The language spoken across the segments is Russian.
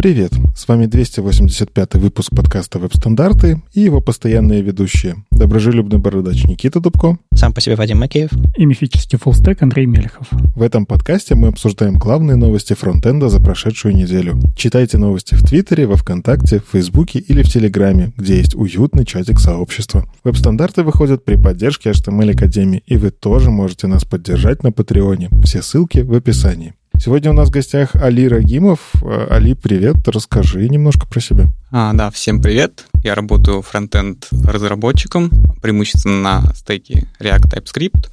Привет! С вами 285 выпуск подкаста «Веб-стандарты» и его постоянные ведущие. Доброжелюбный бородач Никита Дубко. Сам по себе Вадим Макеев. И мифический фуллстек Андрей Мелехов. В этом подкасте мы обсуждаем главные новости фронтенда за прошедшую неделю. Читайте новости в Твиттере, во Вконтакте, в Фейсбуке или в Телеграме, где есть уютный чатик сообщества. Веб-стандарты выходят при поддержке HTML Академии, и вы тоже можете нас поддержать на Патреоне. Все ссылки в описании. Сегодня у нас в гостях Али Рагимов. Э, Али, привет, расскажи немножко про себя. А, да, всем привет. Я работаю фронтенд разработчиком, преимущественно на стеке React TypeScript.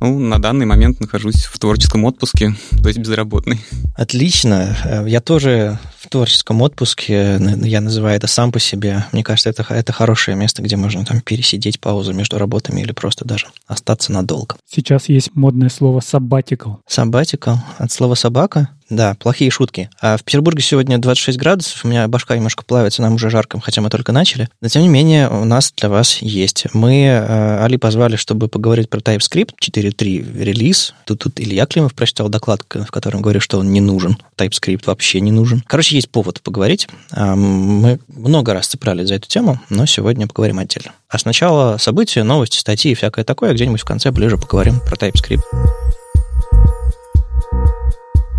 Ну, на данный момент нахожусь в творческом отпуске, то есть безработный. Отлично. Э, я тоже в творческом отпуске. Я называю это сам по себе. Мне кажется, это, это хорошее место, где можно там пересидеть паузу между работами или просто даже остаться надолго. Сейчас есть модное слово sabbatical. Sabbatical от слова собака. Да, плохие шутки. А в Петербурге сегодня 26 градусов, у меня башка немножко плавится, нам уже жарко, хотя мы только начали. Но, тем не менее, у нас для вас есть. Мы э, Али позвали, чтобы поговорить про TypeScript 4.3 релиз. Тут, тут Илья Климов прочитал доклад, в котором говорит, что он не нужен. TypeScript вообще не нужен. Короче, есть повод поговорить. А, мы много раз цеплялись за эту тему, но сегодня поговорим отдельно. А сначала события, новости, статьи и всякое такое, где-нибудь в конце ближе поговорим про TypeScript.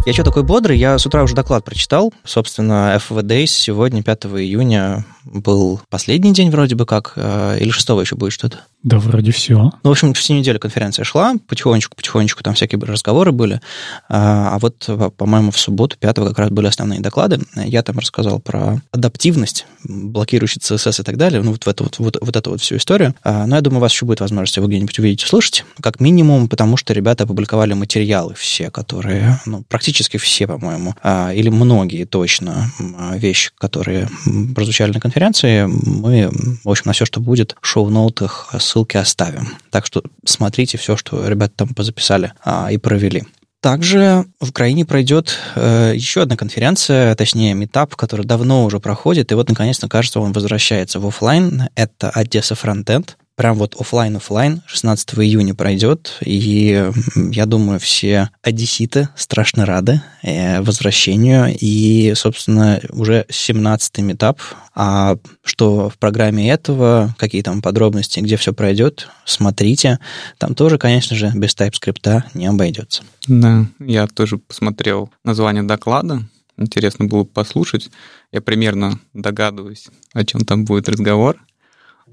Я что такой бодрый? Я с утра уже доклад прочитал. Собственно, FV сегодня, 5 июня, был последний день вроде бы как, э, или 6 еще будет что-то. Да, вроде все. Ну, в общем, всю неделю конференция шла, потихонечку-потихонечку там всякие разговоры были. А, а вот, по-моему, в субботу, 5 как раз были основные доклады. Я там рассказал про адаптивность, блокирующий CSS и так далее, ну, вот, в эту, вот, вот, вот эту вот всю историю. А, но я думаю, у вас еще будет возможность его где-нибудь увидеть, услышать, как минимум, потому что ребята опубликовали материалы все, которые, ну, практически все, по-моему, а, или многие точно вещи, которые прозвучали на конференции, мы, в общем, на все, что будет, шоу-ноутах ссылки оставим. Так что смотрите все, что ребята там позаписали а, и провели. Также в Украине пройдет э, еще одна конференция, точнее, метап, который давно уже проходит, и вот, наконец-то, кажется, он возвращается в офлайн. Это Одесса Фронтенд прям вот офлайн офлайн 16 июня пройдет, и я думаю, все одесситы страшно рады э, возвращению, и, собственно, уже 17-й метап, а что в программе этого, какие там подробности, где все пройдет, смотрите. Там тоже, конечно же, без TypeScript не обойдется. Да, я тоже посмотрел название доклада, интересно было послушать. Я примерно догадываюсь, о чем там будет разговор.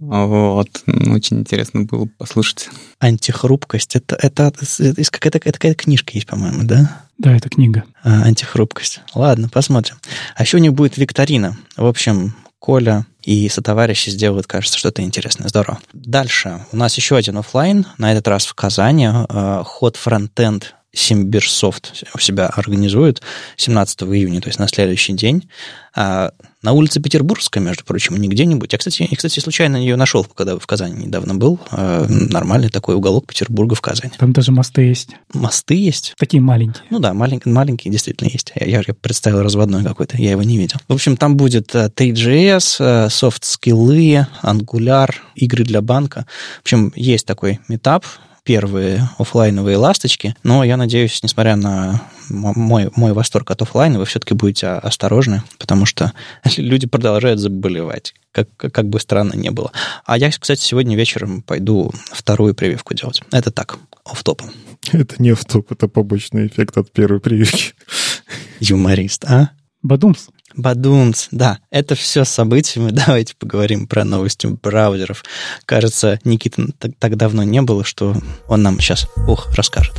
Вот. Очень интересно было послушать. Антихрупкость. Это, это, это, это какая-то, какая книжка есть, по-моему, да? Да, это книга. А, антихрупкость. Ладно, посмотрим. А еще у них будет викторина. В общем, Коля и сотоварищи сделают, кажется, что-то интересное. Здорово. Дальше. У нас еще один офлайн, на этот раз в Казани. А, ход фронтенд Симбирсофт у себя организует 17 июня, то есть на следующий день. На улице Петербургская, между прочим, не где-нибудь. Я, кстати, я, кстати, случайно ее нашел, когда в Казани недавно был. А, нормальный такой уголок Петербурга в Казани. Там даже мосты есть. Мосты есть? Такие маленькие. Ну да, маленькие, маленькие действительно есть. Я, я, я представил разводной какой-то, я его не видел. В общем, там будет 3GS, софт-скиллы, Angular, игры для банка. В общем, есть такой метап, первые офлайновые ласточки, но я надеюсь, несмотря на мой, мой восторг от офлайна, вы все-таки будете осторожны, потому что люди продолжают заболевать, как, как бы странно не было. А я, кстати, сегодня вечером пойду вторую прививку делать. Это так, оф-топом. Это не оф-топ, это побочный эффект от первой прививки. Юморист, а? Бадумс. Бадумс, да, это все событиями. Давайте поговорим про новости браузеров. Кажется, Никита так, так давно не было, что он нам сейчас, ух, расскажет.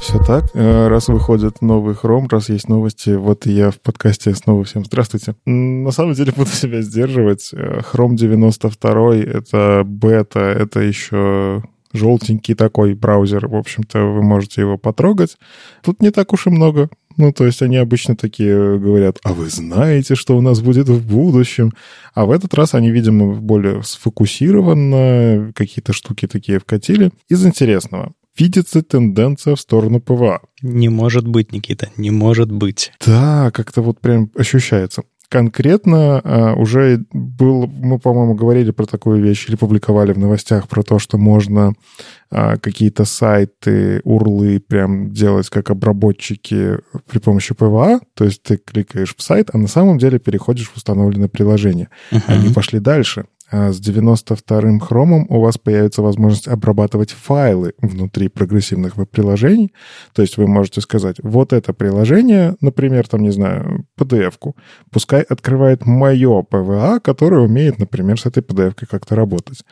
Все так. Э, раз выходит новый Chrome, раз есть новости, вот я в подкасте снова всем здравствуйте. На самом деле буду себя сдерживать. Э, Chrome 92 — это бета, это еще желтенький такой браузер. В общем-то, вы можете его потрогать. Тут не так уж и много. Ну, то есть они обычно такие говорят, а вы знаете, что у нас будет в будущем? А в этот раз они, видимо, более сфокусированно какие-то штуки такие вкатили. Из интересного. Видится тенденция в сторону PWA. Не может быть, Никита, не может быть. Да, как-то вот прям ощущается. Конкретно а, уже был, мы, по-моему, говорили про такую вещь или публиковали в новостях про то, что можно а, какие-то сайты, урлы прям делать как обработчики при помощи PWA. То есть ты кликаешь в сайт, а на самом деле переходишь в установленное приложение. Uh-huh. Они пошли дальше. А с 92-м хромом у вас появится возможность обрабатывать файлы внутри прогрессивных веб-приложений. То есть вы можете сказать, вот это приложение, например, там, не знаю, PDF-ку, пускай открывает мое PWA, которое умеет, например, с этой PDF-кой как-то работать.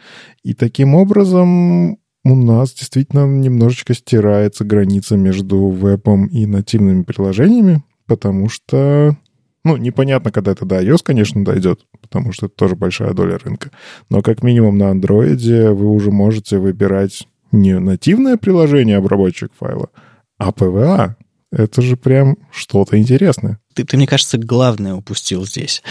И таким образом у нас действительно немножечко стирается граница между вебом и нативными приложениями, потому что, ну, непонятно, когда это до iOS, конечно, дойдет, потому что это тоже большая доля рынка. Но как минимум на Android вы уже можете выбирать не нативное приложение обработчик файла, а PVA. Это же прям что-то интересное ты, ты, мне кажется, главное упустил здесь.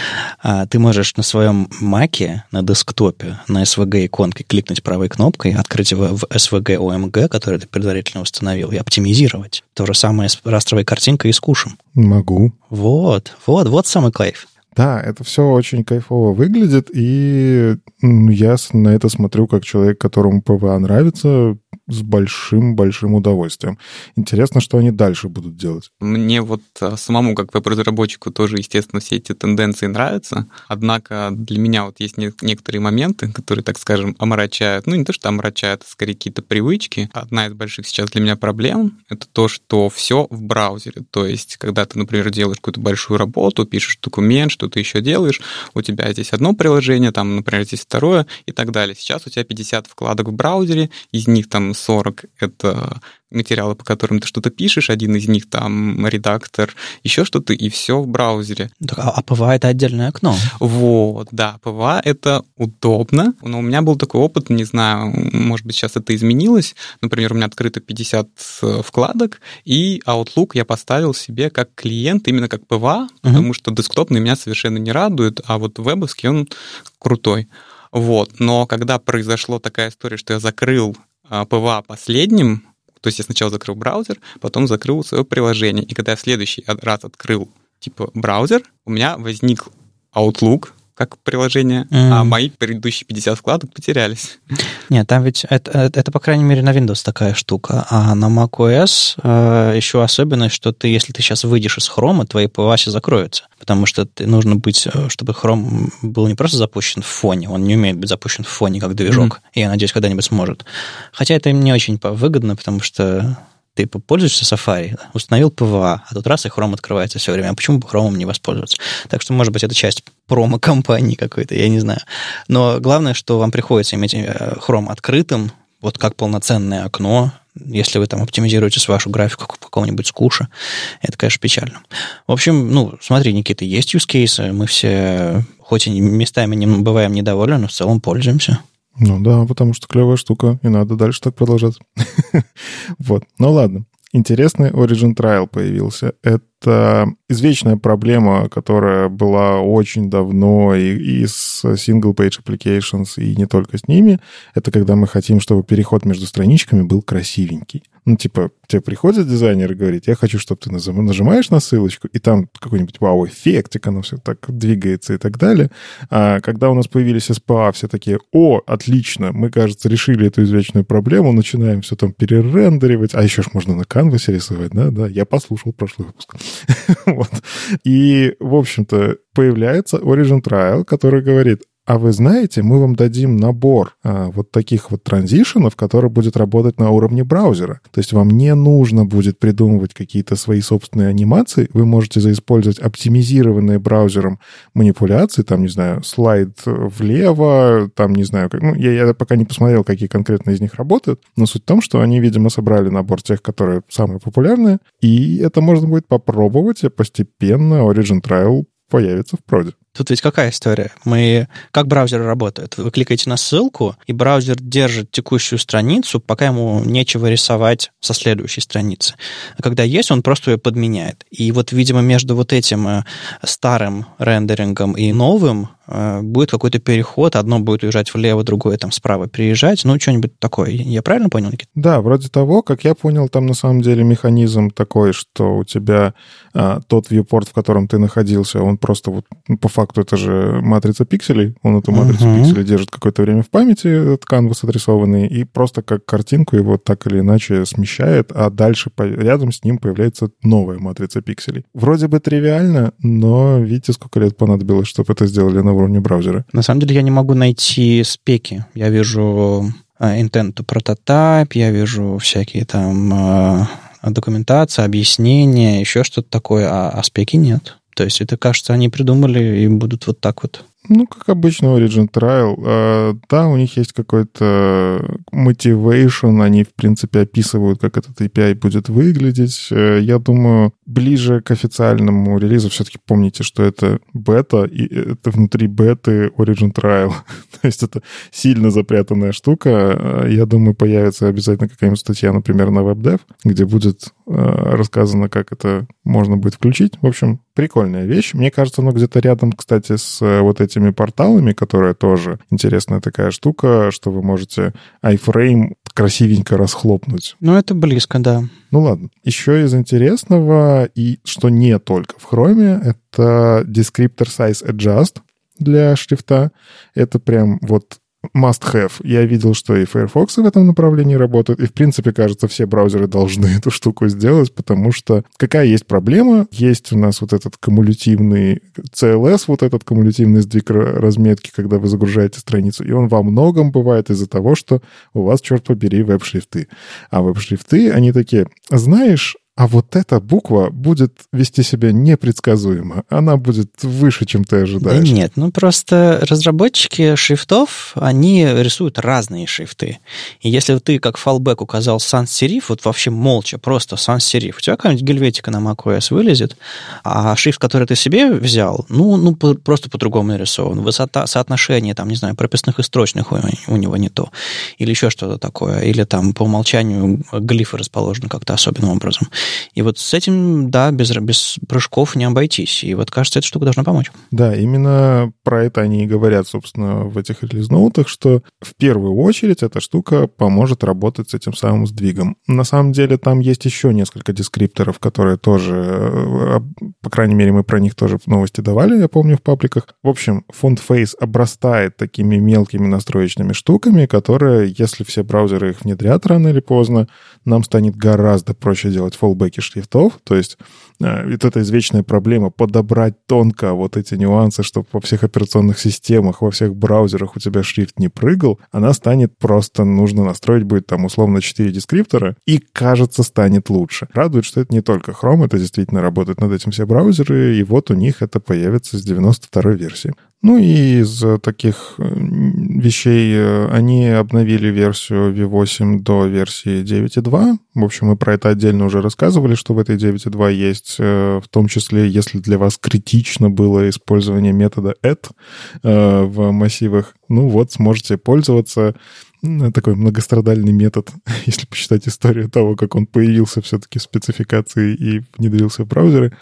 А, ты можешь на своем маке, на десктопе, на SVG иконкой кликнуть правой кнопкой, открыть его в SVG OMG, который ты предварительно установил, и оптимизировать. То же самое с растровой картинкой и Squoosh ем. Могу. Вот, вот, вот самый кайф. Да, это все очень кайфово выглядит, и я на это смотрю как человек, которому PWA нравится, с большим-большим удовольствием. Интересно, что они дальше будут делать. Мне вот а, самому, как веб-разработчику, тоже, естественно, все эти тенденции нравятся. Однако для меня вот есть некоторые моменты, которые, так скажем, омрачают. Ну, не то, что омрачают, а скорее какие-то привычки. Одна из больших сейчас для меня проблем — это то, что все в браузере. То есть, когда ты, например, делаешь какую-то большую работу, пишешь документ, что ты еще делаешь, у тебя здесь одно приложение, там, например, здесь второе и так далее. Сейчас у тебя 50 вкладок в браузере, из них там 40 — это материалы, по которым ты что-то пишешь, один из них там редактор, еще что-то, и все в браузере. А, а PWA — это отдельное окно. Вот, да, PWA — это удобно, но у меня был такой опыт, не знаю, может быть, сейчас это изменилось. Например, у меня открыто 50 э, вкладок, и Outlook я поставил себе как клиент, именно как PWA, угу. потому что десктопный меня совершенно не радует, а вот вебовский он крутой. Вот, но когда произошла такая история, что я закрыл PWA последним, то есть я сначала закрыл браузер, потом закрыл свое приложение. И когда я в следующий раз открыл типа браузер, у меня возник Outlook, как приложение, mm. а мои предыдущие 50 вкладок потерялись. Нет, там ведь это, это, это, по крайней мере, на Windows такая штука. А на macOS э, еще особенность, что ты, если ты сейчас выйдешь из Chrome, твои PWA все закроются. Потому что ты, нужно быть, э, чтобы Chrome был не просто запущен в фоне, он не умеет быть запущен в фоне как движок. Mm. И я надеюсь, когда-нибудь сможет. Хотя это им не очень выгодно, потому что ты пользуешься Safari, установил PWA, а тут раз и Chrome открывается все время. А почему бы Chrome не воспользоваться? Так что, может быть, это часть промо-компании какой-то, я не знаю. Но главное, что вам приходится иметь э, Chrome открытым, вот как полноценное окно, если вы там оптимизируете вашу графику какого-нибудь скуша, это, конечно, печально. В общем, ну, смотри, Никита, есть use cases, мы все, хоть и местами не бываем недовольны, но в целом пользуемся. Ну да, потому что клевая штука, и надо дальше так продолжать. вот, ну ладно. Интересный Origin Trial появился. Это извечная проблема, которая была очень давно и, и с single-page applications, и не только с ними. Это когда мы хотим, чтобы переход между страничками был красивенький. Ну, типа, тебе приходит дизайнер и говорит, я хочу, чтобы ты нажимаешь на ссылочку, и там какой-нибудь вау-эффектик, оно все так двигается и так далее. А когда у нас появились SPA, все такие, о, отлично, мы, кажется, решили эту извечную проблему, начинаем все там перерендеривать, а еще ж можно на канвасе рисовать, да, да, я послушал прошлый выпуск. И, в общем-то, появляется Origin Trial, который говорит, а вы знаете, мы вам дадим набор а, вот таких вот транзишенов, который будет работать на уровне браузера. То есть вам не нужно будет придумывать какие-то свои собственные анимации. Вы можете заиспользовать оптимизированные браузером манипуляции, там, не знаю, слайд влево, там, не знаю, как, ну, я, я пока не посмотрел, какие конкретно из них работают, но суть в том, что они, видимо, собрали набор тех, которые самые популярные, и это можно будет попробовать, и постепенно Origin Trial появится в проде. Тут ведь какая история? Мы... Как браузеры работают? Вы кликаете на ссылку, и браузер держит текущую страницу, пока ему нечего рисовать со следующей страницы. А когда есть, он просто ее подменяет. И вот, видимо, между вот этим э, старым рендерингом и новым будет какой-то переход, одно будет уезжать влево, другое там справа переезжать, ну, что-нибудь такое. Я правильно понял, Никита? Да, вроде того, как я понял, там на самом деле механизм такой, что у тебя а, тот viewport, в котором ты находился, он просто вот, ну, по факту это же матрица пикселей, он эту матрицу uh-huh. пикселей держит какое-то время в памяти, этот канвас отрисованный, и просто как картинку его так или иначе смещает, а дальше по, рядом с ним появляется новая матрица пикселей. Вроде бы тривиально, но видите, сколько лет понадобилось, чтобы это сделали на уровне браузера. На самом деле я не могу найти спеки. Я вижу э, intent to prototype, я вижу всякие там э, документация, объяснения, еще что-то такое, а, а спеки нет. То есть это, кажется, они придумали и будут вот так вот ну, как обычно, Origin Trial. А, да, у них есть какой-то motivation, они, в принципе, описывают, как этот API будет выглядеть. Э, я думаю, ближе к официальному релизу все-таки помните, что это бета, и это внутри беты Origin Trial. То есть это сильно запрятанная штука. Э, я думаю, появится обязательно какая-нибудь статья, например, на WebDev, где будет э, рассказано, как это можно будет включить. В общем, прикольная вещь. Мне кажется, оно где-то рядом, кстати, с вот этим этими порталами, которые тоже интересная такая штука, что вы можете iFrame красивенько расхлопнуть. Ну, это близко, да. Ну ладно. Еще из интересного, и что не только в Chrome, это Descriptor Size Adjust для шрифта. Это прям вот must-have. Я видел, что и Firefox в этом направлении работает, и, в принципе, кажется, все браузеры должны эту штуку сделать, потому что какая есть проблема? Есть у нас вот этот кумулятивный CLS, вот этот кумулятивный сдвиг разметки, когда вы загружаете страницу, и он во многом бывает из-за того, что у вас, черт побери, веб-шрифты. А веб-шрифты, они такие, знаешь, а вот эта буква будет вести себя непредсказуемо. Она будет выше, чем ты ожидаешь. Да нет, ну просто разработчики шрифтов, они рисуют разные шрифты. И если ты как фалбэк указал sans-serif, вот вообще молча, просто sans-serif, у тебя какая-нибудь гельветика на macOS вылезет, а шрифт, который ты себе взял, ну, ну просто по-другому нарисован. Высота, соотношение, там, не знаю, прописных и строчных у, у него не то. Или еще что-то такое. Или там по умолчанию глифы расположены как-то особенным образом. И вот с этим, да, без, без прыжков не обойтись. И вот, кажется, эта штука должна помочь. Да, именно про это они и говорят, собственно, в этих релиз-ноутах, что в первую очередь эта штука поможет работать с этим самым сдвигом. На самом деле там есть еще несколько дескрипторов, которые тоже, э, по крайней мере, мы про них тоже в новости давали, я помню, в пабликах. В общем, FontFace обрастает такими мелкими настроечными штуками, которые, если все браузеры их внедрят рано или поздно, нам станет гораздо проще делать фолл фоллбеки шрифтов, то есть э, вот эта извечная проблема подобрать тонко вот эти нюансы, чтобы во всех операционных системах, во всех браузерах у тебя шрифт не прыгал, она станет просто, нужно настроить будет там условно 4 дескриптора, и, кажется, станет лучше. Радует, что это не только Chrome, это действительно работает над этим все браузеры, и вот у них это появится с 92 версии. Ну и из таких э, вещей э, они обновили версию V8 до версии 9.2. В общем, мы про это отдельно уже рассказывали, что в этой 9.2 есть, э, в том числе, если для вас критично было использование метода add в массивах, ну вот, сможете пользоваться такой многострадальный метод, если посчитать историю того, как он появился все-таки в спецификации и внедрился в браузеры.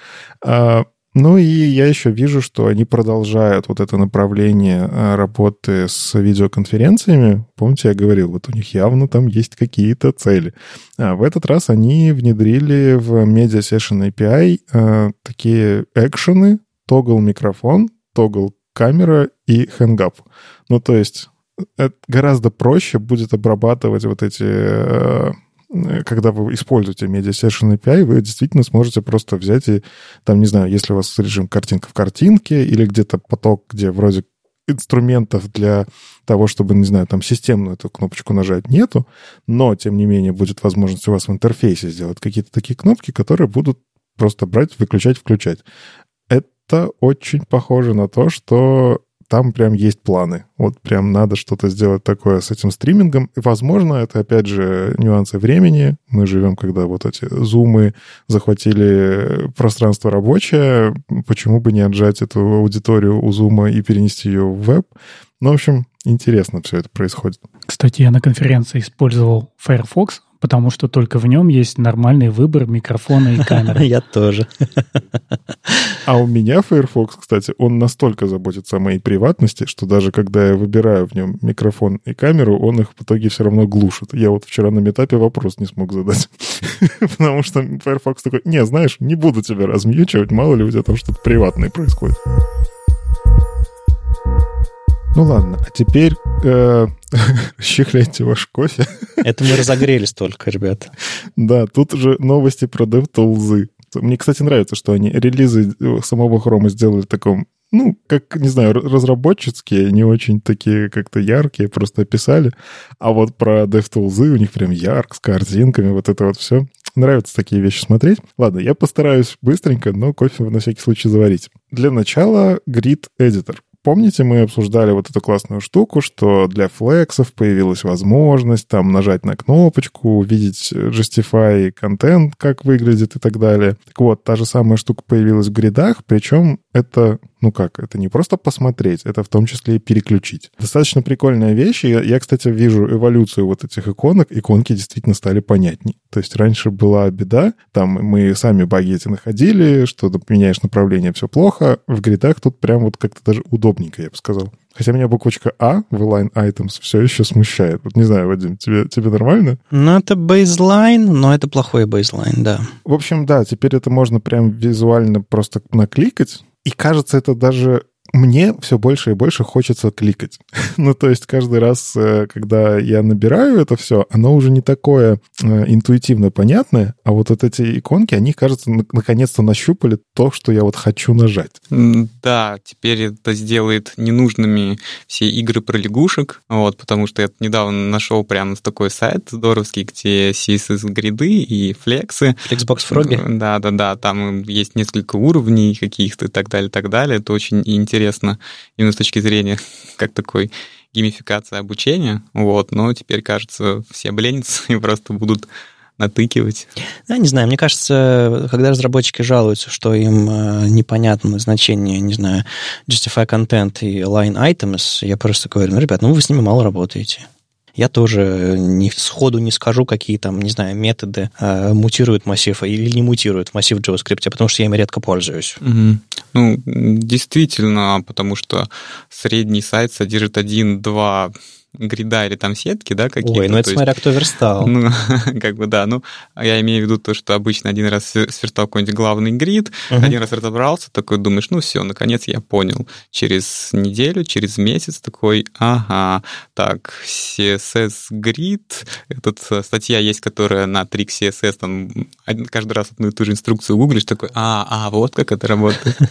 Ну и я еще вижу, что они продолжают вот это направление а, работы с видеоконференциями. Помните, я говорил, вот у них явно там есть какие-то цели. А в этот раз они внедрили в Media Session API а, такие экшены, тогл микрофон, тогл камера и hang-up. Ну, то есть это гораздо проще будет обрабатывать вот эти Э, когда вы используете Media Session API, вы действительно сможете просто взять и, там, не знаю, если у вас режим картинка в картинке или где-то поток, где вроде инструментов для того, чтобы, не знаю, там системную эту кнопочку нажать нету, но, тем не менее, будет возможность у вас в интерфейсе сделать какие-то такие кнопки, которые будут просто брать, выключать, включать. Это очень похоже на то, что там прям есть планы. Вот прям надо что-то сделать такое с этим стримингом. И, возможно, это, опять же, нюансы времени. Мы живем, когда вот эти зумы захватили пространство рабочее. Почему бы не отжать эту аудиторию у зума и перенести ее в веб? Ну, в общем, интересно все это происходит. Кстати, я на конференции использовал Firefox, потому что только в нем есть нормальный выбор микрофона и камеры. Я тоже. А у меня Firefox, кстати, он настолько заботится о моей приватности, что даже когда я выбираю в нем микрофон и камеру, он их в итоге все равно глушит. Я вот вчера на метапе вопрос не смог задать. Потому что Firefox такой, не, знаешь, не буду тебя размьючивать, мало ли у тебя там что-то приватное происходит. Ну ладно, а теперь э, щихляйте ваш кофе. Это мы разогрелись только, ребята. Да, тут уже новости про DevTools. Мне, кстати, нравится, что они релизы самого хрома сделали в таком ну, как, не знаю, разработческие, не очень такие как-то яркие, просто описали. А вот про DevTools у них прям ярк, с картинками, вот это вот все. Нравится такие вещи смотреть. Ладно, я постараюсь быстренько, но кофе на всякий случай заварить. Для начала Grid Editor. Помните, мы обсуждали вот эту классную штуку, что для флексов появилась возможность там нажать на кнопочку, увидеть Justify контент, как выглядит и так далее. Так вот, та же самая штука появилась в гридах, причем это, ну как, это не просто посмотреть, это в том числе и переключить. Достаточно прикольная вещь. Я, я, кстати, вижу эволюцию вот этих иконок. Иконки действительно стали понятней. То есть раньше была беда, там мы сами баги эти находили, что меняешь направление, все плохо. В гридах тут прям вот как-то даже удобненько, я бы сказал. Хотя меня буквочка А в line items все еще смущает. Вот не знаю, Вадим, тебе, тебе нормально? Ну, это бейзлайн, но это плохой бейзлайн, да. В общем, да, теперь это можно прям визуально просто накликать, и кажется, это даже мне все больше и больше хочется кликать. ну, то есть каждый раз, э, когда я набираю это все, оно уже не такое э, интуитивно понятное, а вот, вот эти иконки, они, кажется, наконец-то нащупали то, что я вот хочу нажать. Да, теперь это сделает ненужными все игры про лягушек, вот, потому что я недавно нашел прямо такой сайт здоровский, где CSS-гриды и флексы. Flexbox Frog. Да-да-да, там есть несколько уровней каких-то и так далее, и так далее. Это очень интересно интересно именно с точки зрения как такой геймификации обучения, вот, но теперь, кажется, все обленятся и просто будут натыкивать. Да, не знаю, мне кажется, когда разработчики жалуются, что им э, непонятно значение, не знаю, justify content и line items, я просто говорю, ну, ребят, ну вы с ними мало работаете я тоже не, сходу не скажу, какие там, не знаю, методы э, мутируют массив или не мутируют массив в JavaScript, потому что я ими редко пользуюсь. Угу. Ну, действительно, потому что средний сайт содержит один-два грида или там сетки, да, какие-то. Ой, ну это смотря кто верстал. Ну, как бы, да, ну, я имею в виду то, что обычно один раз сверстал какой-нибудь главный грид, uh-huh. один раз разобрался, такой думаешь, ну все, наконец я понял. Через неделю, через месяц такой, ага, так, CSS грид, этот э, статья есть, которая на трик CSS, там, каждый раз одну и ту же инструкцию гуглишь, такой, а, а, вот как это работает.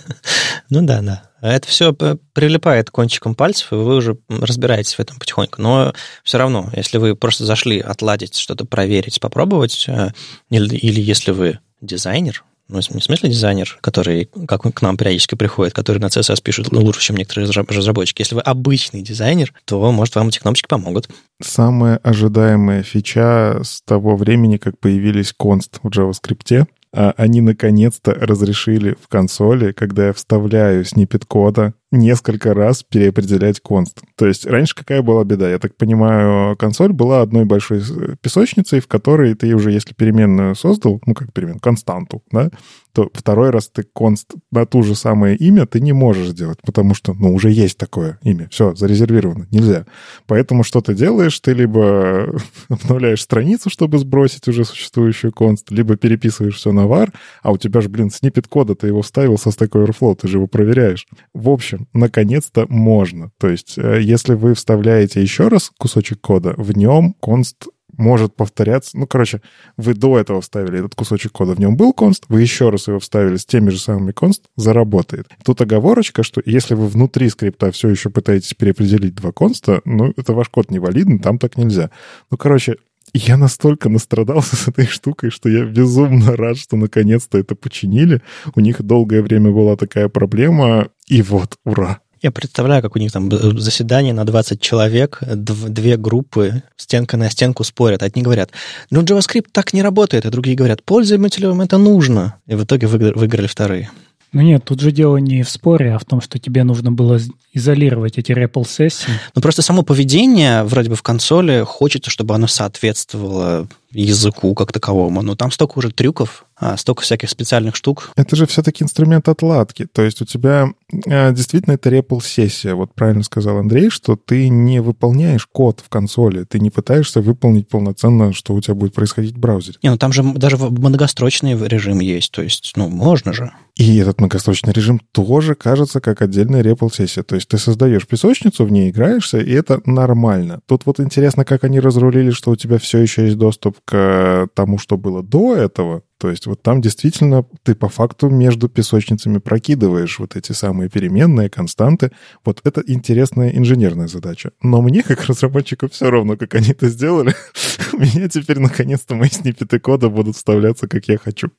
Ну да, да. Это все прилипает кончиком пальцев, и вы уже разбираетесь в этом потихоньку. Но все равно, если вы просто зашли отладить, что-то проверить, попробовать, э, или, или если вы дизайнер, ну, не в смысле дизайнер, который, как к нам периодически приходит, который на CSS пишет лучше, чем некоторые разработчики. Если вы обычный дизайнер, то, может, вам эти кнопочки помогут. Самая ожидаемая фича с того времени, как появились конст в JavaScript, а они наконец-то разрешили в консоли, когда я вставляю снипет кода, несколько раз переопределять конст. То есть раньше какая была беда? Я так понимаю, консоль была одной большой песочницей, в которой ты уже, если переменную создал, ну как переменную, константу, да, то второй раз ты конст на ту же самое имя ты не можешь сделать, потому что, ну, уже есть такое имя. Все, зарезервировано, нельзя. Поэтому что ты делаешь? Ты либо обновляешь страницу, чтобы сбросить уже существующую конст, либо переписываешь все на var, а у тебя же, блин, снипет кода, ты его вставил со Stack Overflow, ты же его проверяешь. В общем, наконец-то можно. То есть, э, если вы вставляете еще раз кусочек кода, в нем конст может повторяться. Ну, короче, вы до этого вставили этот кусочек кода, в нем был конст, вы еще раз его вставили с теми же самыми конст, заработает. Тут оговорочка, что если вы внутри скрипта все еще пытаетесь переопределить два конста, ну, это ваш код невалидный, там так нельзя. Ну, короче, я настолько настрадался с этой штукой, что я безумно рад, что наконец-то это починили. У них долгое время была такая проблема, и вот, ура. Я представляю, как у них там заседание на 20 человек, две группы, стенка на стенку спорят. Одни говорят, ну, JavaScript так не работает, а другие говорят, пользователям это нужно. И в итоге выиграли вторые. Ну нет, тут же дело не в споре, а в том, что тебе нужно было изолировать эти REPL-сессии. Ну просто само поведение вроде бы в консоли хочется, чтобы оно соответствовало языку как таковому. Но там столько уже трюков, а, столько всяких специальных штук. Это же все-таки инструмент отладки. То есть у тебя а, действительно это REPL-сессия. Вот правильно сказал Андрей, что ты не выполняешь код в консоли, ты не пытаешься выполнить полноценно, что у тебя будет происходить в браузере. Не, ну там же даже многострочный режим есть, то есть, ну, можно же. И этот многострочный режим тоже кажется как отдельная REPL-сессия. То есть ты создаешь песочницу, в ней играешься, и это нормально. Тут вот интересно, как они разрулили, что у тебя все еще есть доступ к тому, что было до этого, то есть вот там действительно ты по факту между песочницами прокидываешь вот эти самые переменные, константы. Вот это интересная инженерная задача. Но мне, как разработчику, все равно, как они это сделали. У меня теперь наконец-то мои сниппеты кода будут вставляться, как я хочу.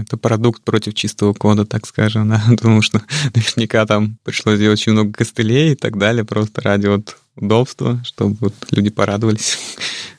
Это продукт против чистого кода, так скажем, да, потому что наверняка там пришлось делать очень много костылей и так далее, просто ради вот удобства, чтобы вот люди порадовались.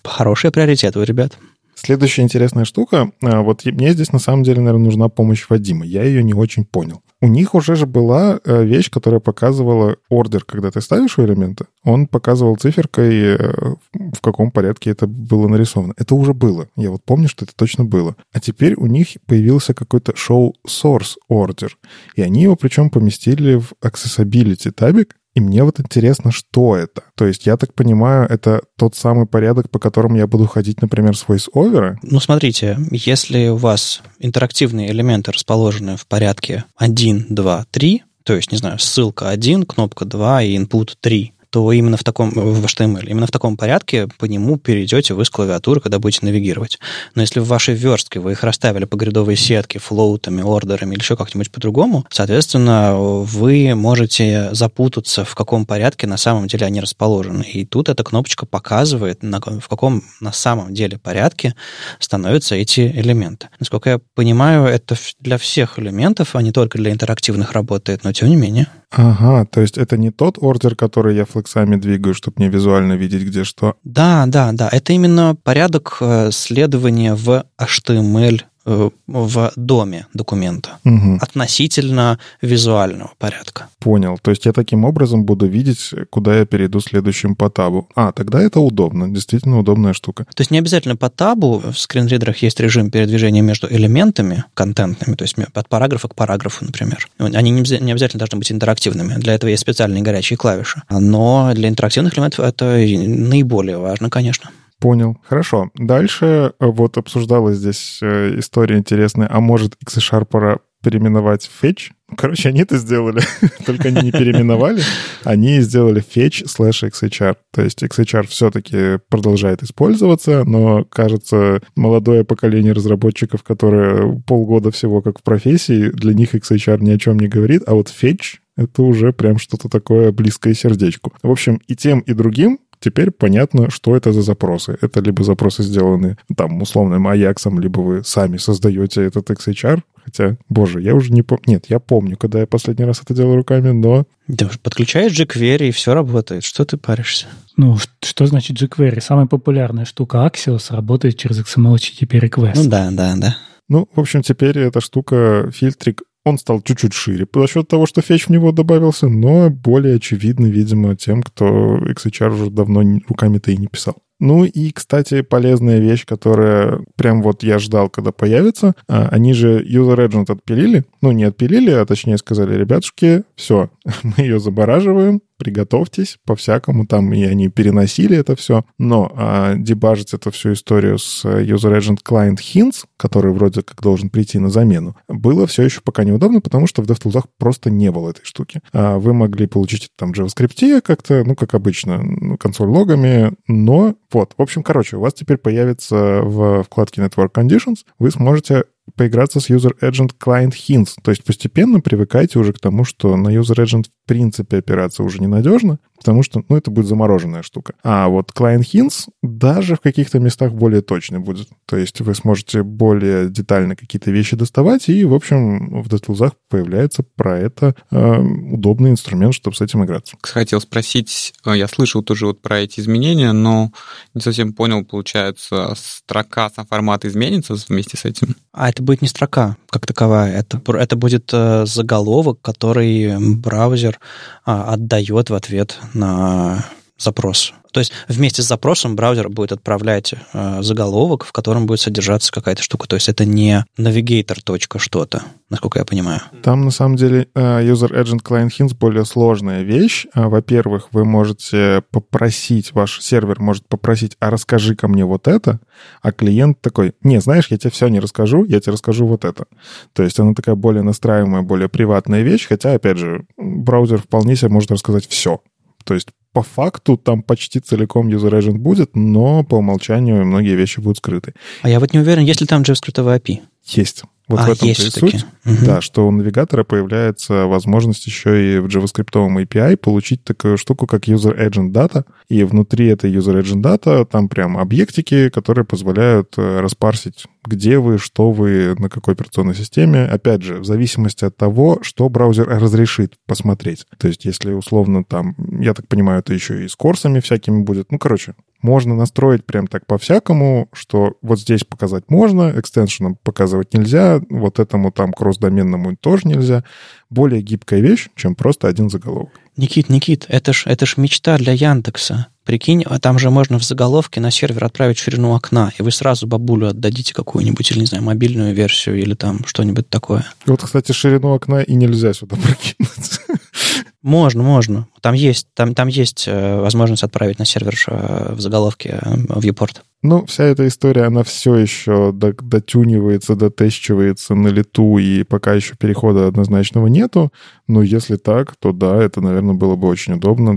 Хороший приоритет у ребят. Следующая интересная штука, а, вот мне здесь на самом деле, наверное, нужна помощь Вадима. Я ее не очень понял. У них уже же была э, вещь, которая показывала ордер, когда ты ставишь у элемента, он показывал циферкой, э, в каком порядке это было нарисовано. Это уже было. Я вот помню, что это точно было. А теперь у них появился какой-то show source order. И они его причем поместили в accessibility табик, и мне вот интересно, что это. То есть, я так понимаю, это тот самый порядок, по которому я буду ходить, например, с voice-over? Ну, смотрите, если у вас интерактивные элементы расположены в порядке 1, 2, 3, то есть, не знаю, ссылка 1, кнопка 2 и input 3, то именно в таком, в HTML, именно в таком порядке по нему перейдете вы с клавиатуры, когда будете навигировать. Но если в вашей верстке вы их расставили по грядовой сетке, флоутами, ордерами или еще как-нибудь по-другому, соответственно, вы можете запутаться, в каком порядке на самом деле они расположены. И тут эта кнопочка показывает, на, в каком на самом деле порядке становятся эти элементы. Насколько я понимаю, это для всех элементов, а не только для интерактивных работает, но тем не менее. Ага, то есть это не тот ордер, который я флексами двигаю, чтобы мне визуально видеть, где что. Да, да, да. Это именно порядок э, следования в HTML в доме документа угу. относительно визуального порядка. Понял. То есть я таким образом буду видеть, куда я перейду следующим по табу. А, тогда это удобно. Действительно удобная штука. То есть не обязательно по табу. В скринридерах есть режим передвижения между элементами контентными, то есть от параграфа к параграфу, например. Они не обязательно должны быть интерактивными. Для этого есть специальные горячие клавиши. Но для интерактивных элементов это наиболее важно, конечно. Понял. Хорошо. Дальше э, вот обсуждалась здесь э, история интересная. А может XSharp пора переименовать fetch? Короче, они это сделали, только они не переименовали. Они сделали fetch slash XHR. То есть XHR все-таки продолжает использоваться, но, кажется, молодое поколение разработчиков, которые полгода всего как в профессии, для них XHR ни о чем не говорит, а вот fetch — это уже прям что-то такое близкое сердечку. В общем, и тем, и другим Теперь понятно, что это за запросы. Это либо запросы сделаны там условным Аяксом, либо вы сами создаете этот XHR. Хотя, боже, я уже не помню. Нет, я помню, когда я последний раз это делал руками, но... Да, подключаешь jQuery, и все работает. Что ты паришься? Ну, что значит jQuery? Самая популярная штука Axios работает через XML HTTP request. Ну да, да, да. Ну, в общем, теперь эта штука, фильтрик, он стал чуть-чуть шире за счет того, что фетч в него добавился, но более очевидный, видимо, тем, кто XHR уже давно руками-то и не писал. Ну и, кстати, полезная вещь, которая прям вот я ждал, когда появится. А, они же User Agent отпилили. Ну, не отпилили, а точнее сказали, ребятушки, все, мы ее замораживаем, приготовьтесь, по-всякому там, и они переносили это все. Но а, дебажить эту всю историю с User Agent Client Hints, который вроде как должен прийти на замену, было все еще пока неудобно, потому что в DevTools просто не было этой штуки. А вы могли получить это там в JavaScript как-то, ну, как обычно, консоль логами, но вот, в общем, короче, у вас теперь появится в вкладке Network Conditions, вы сможете поиграться с User Agent Client Hints. То есть постепенно привыкайте уже к тому, что на User Agent в принципе опираться уже ненадежно, потому что, ну, это будет замороженная штука. А вот Client Hints даже в каких-то местах более точный будет. То есть вы сможете более детально какие-то вещи доставать, и, в общем, в DevTools появляется про это э, удобный инструмент, чтобы с этим играться. Хотел спросить, э, я слышал тоже вот про эти изменения, но не совсем понял, получается, строка сам формат изменится вместе с этим? А это будет не строка как таковая, это, это будет э, заголовок, который браузер а, отдает в ответ на запрос. То есть вместе с запросом браузер будет отправлять э, заголовок, в котором будет содержаться какая-то штука. То есть это не навигатор что-то, насколько я понимаю. Там на самом деле э, User Agent Client Hints более сложная вещь. Э, во-первых, вы можете попросить, ваш сервер может попросить, а расскажи ко мне вот это, а клиент такой, не, знаешь, я тебе все не расскажу, я тебе расскажу вот это. То есть она такая более настраиваемая, более приватная вещь, хотя, опять же, браузер вполне себе может рассказать все. То есть по факту там почти целиком user agent будет, но по умолчанию многие вещи будут скрыты. А я вот не уверен, есть ли там JavaScript API. Есть. Вот а, в этом есть и суть. Угу. Да, что у навигатора появляется возможность еще и в JavaScript API получить такую штуку, как User Agent Data. И внутри этой User Agent Data там прям объектики, которые позволяют э, распарсить, где вы, что вы, на какой операционной системе. Опять же, в зависимости от того, что браузер разрешит посмотреть. То есть, если условно там, я так понимаю, это еще и с курсами всякими будет. Ну, короче, можно настроить прям так по-всякому, что вот здесь показать можно, экстеншеном показывать нельзя, вот этому там кросс-доменному тоже нельзя. Более гибкая вещь, чем просто один заголовок. Никит, Никит, это ж, это ж мечта для Яндекса. Прикинь, а там же можно в заголовке на сервер отправить ширину окна, и вы сразу бабулю отдадите какую-нибудь, или, не знаю, мобильную версию, или там что-нибудь такое. Вот, кстати, ширину окна и нельзя сюда прокинуть. Можно, можно. Там есть, там, там есть э, возможность отправить на сервер э, в заголовке э, viewport. Ну, вся эта история, она все еще дотюнивается, дотещивается на лету, и пока еще перехода однозначного нету. Но если так, то да, это, наверное, было бы очень удобно.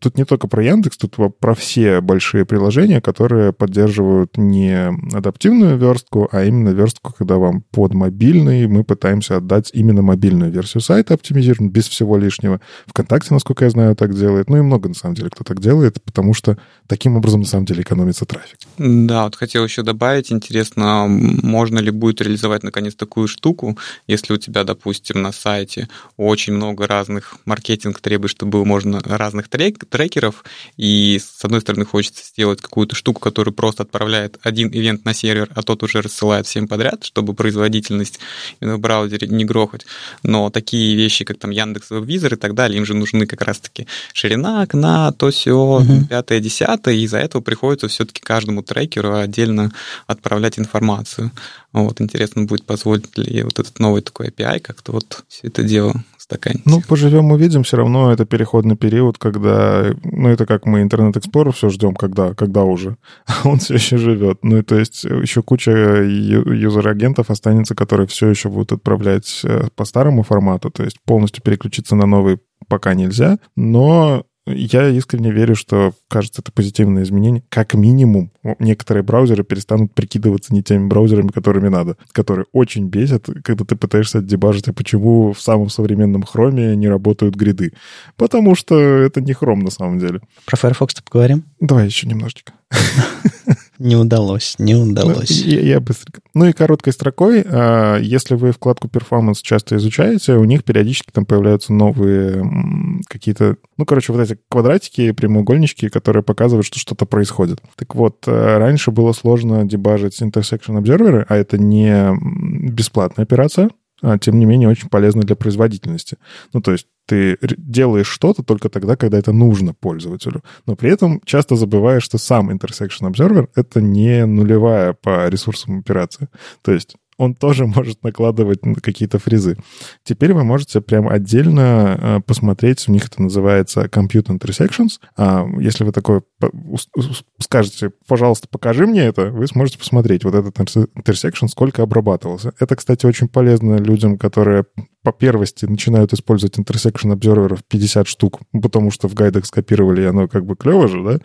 Тут не только про Яндекс, тут про все большие приложения, которые поддерживают не адаптивную верстку, а именно верстку, когда вам под мобильный мы пытаемся отдать именно мобильную версию сайта оптимизированную, без всего лишнего. ВКонтакте, насколько я знаю, так делает. Ну и много, на самом деле, кто так делает, потому что таким образом, на самом деле, экономится трафик. Да, вот хотел еще добавить, интересно, можно ли будет реализовать наконец такую штуку, если у тебя, допустим, на сайте очень много разных маркетинг требует, чтобы было можно разных трек, трекеров, и с одной стороны хочется сделать какую-то штуку, которая просто отправляет один ивент на сервер, а тот уже рассылает всем подряд, чтобы производительность в браузере не грохать. Но такие вещи, как там Яндекс Визор и так далее, им же нужны как раз-таки ширина окна, то все, угу. пятое, десятое, и из-за этого приходится все-таки каждому трекеру отдельно отправлять информацию. Вот, интересно будет, позволит ли вот этот новый такой API как-то вот все это дело стаканить. Ну, поживем, увидим. Все равно это переходный период, когда... Ну, это как мы интернет Explorer все ждем, когда, когда уже. А он все еще живет. Ну, и то есть еще куча юзер-агентов останется, которые все еще будут отправлять э, по старому формату. То есть полностью переключиться на новый пока нельзя. Но я искренне верю, что, кажется, это позитивное изменение. Как минимум, некоторые браузеры перестанут прикидываться не теми браузерами, которыми надо, которые очень бесят, когда ты пытаешься дебажить, а почему в самом современном хроме не работают гриды. Потому что это не хром на самом деле. Про Firefox-то поговорим? Давай еще немножечко. Не удалось, не удалось. Ну, я, я быстренько. Ну и короткой строкой, а, если вы вкладку Performance часто изучаете, у них периодически там появляются новые какие-то, ну, короче, вот эти квадратики, прямоугольнички, которые показывают, что что-то происходит. Так вот, э, раньше было сложно дебажить intersection observer, а это не бесплатная операция, а, тем не менее очень полезно для производительности. Ну, то есть ты делаешь что-то только тогда, когда это нужно пользователю. Но при этом часто забываешь, что сам Intersection Observer — это не нулевая по ресурсам операция. То есть он тоже может накладывать какие-то фризы. Теперь вы можете прям отдельно э, посмотреть, у них это называется Compute Intersections. А если вы такой скажете, пожалуйста, покажи мне это, вы сможете посмотреть вот этот intersection, сколько обрабатывался. Это, кстати, очень полезно людям, которые по первости начинают использовать intersection обзорверов 50 штук, потому что в гайдах скопировали, и оно как бы клево же, да?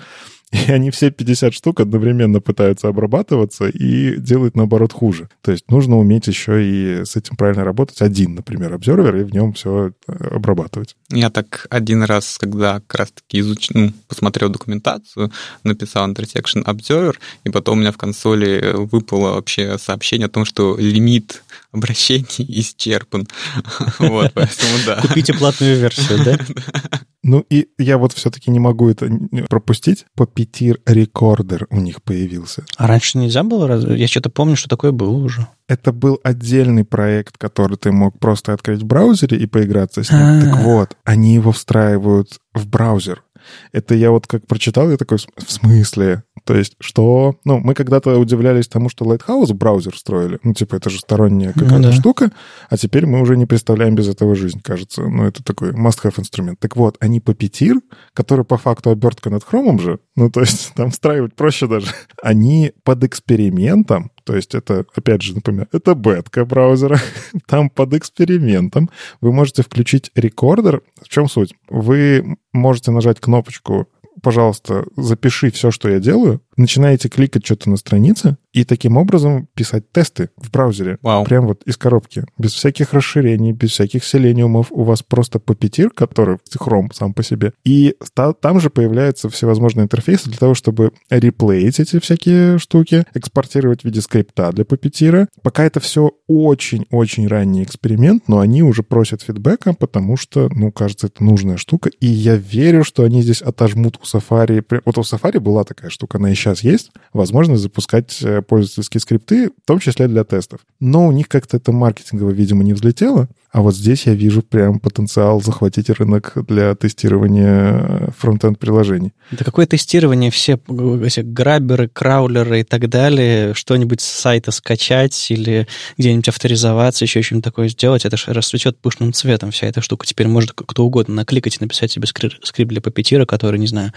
И они все 50 штук одновременно пытаются обрабатываться и делают, наоборот, хуже. То есть нужно уметь еще и с этим правильно работать. Один, например, обзорвер, и в нем все э, обрабатывать. Я так один раз, когда как раз-таки изуч... ну, посмотрел документацию, написал intersection observer, и потом у меня в консоли выпало вообще сообщение о том, что лимит обращений исчерпан. Вот, поэтому да. Купите платную версию, да? Ну и я вот все-таки не могу это пропустить. Puppeteer Recorder у них появился. А раньше нельзя было? Я что-то помню, что такое было уже. Это был отдельный проект, который ты мог просто открыть в браузере и поиграться с ним. А-а-а. Так вот, они его встраивают в браузер. Это я вот как прочитал, я такой, в смысле? То есть, что... Ну, мы когда-то удивлялись тому, что Lighthouse браузер строили. Ну, типа, это же сторонняя ну какая-то ну, да. штука. А теперь мы уже не представляем без этого жизнь, кажется. Ну, это такой must-have инструмент. Так вот, они Puppeteer, который по факту обертка над хромом же, ну, то есть там встраивать проще даже, они под экспериментом то есть это, опять же, напоминаю, это бетка браузера. Там под экспериментом вы можете включить рекордер. В чем суть? Вы можете нажать кнопочку пожалуйста, запиши все, что я делаю, начинаете кликать что-то на странице и таким образом писать тесты в браузере. Вау. Прям вот из коробки. Без всяких расширений, без всяких селениумов. У вас просто папетир, который Chrome сам по себе. И там же появляются всевозможные интерфейсы для того, чтобы реплеить эти всякие штуки, экспортировать в виде скрипта для папетира. Пока это все очень-очень ранний эксперимент, но они уже просят фидбэка, потому что, ну, кажется, это нужная штука. И я верю, что они здесь отожмут у Safari. Вот у Safari была такая штука, она еще сейчас есть возможность запускать э, пользовательские скрипты, в том числе для тестов. Но у них как-то это маркетингово, видимо, не взлетело. А вот здесь я вижу прям потенциал захватить рынок для тестирования фронтенд приложений. Да какое тестирование? Все все граберы, краулеры и так далее, что-нибудь с сайта скачать или где-нибудь авторизоваться, еще что-нибудь такое сделать, это же расцветет пышным цветом вся эта штука. Теперь может кто угодно накликать и написать себе скрипт для папетира, который, не знаю,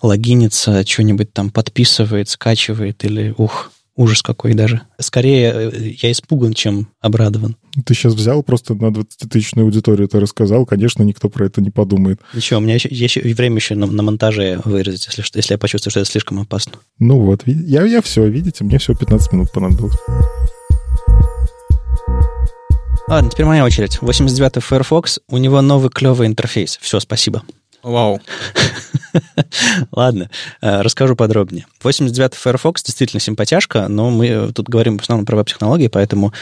логинится, что-нибудь там подписывает, скачивает или ух, Ужас какой даже. Скорее, э, я испуган, чем обрадован. Ты сейчас взял просто на 20-тысячную аудиторию это рассказал. Конечно, никто про это не подумает. Ничего, у меня еще, еще время еще на, на монтаже вырезать, если, если я почувствую, что это слишком опасно. Ну вот, я, я все, видите, мне всего 15 минут понадобилось. Ладно, теперь моя очередь. 89-й Firefox, у него новый клевый интерфейс. Все, спасибо. Вау. Ладно, э, расскажу подробнее. 89-й Firefox действительно симпатяшка, но мы тут говорим в основном про веб-технологии, поэтому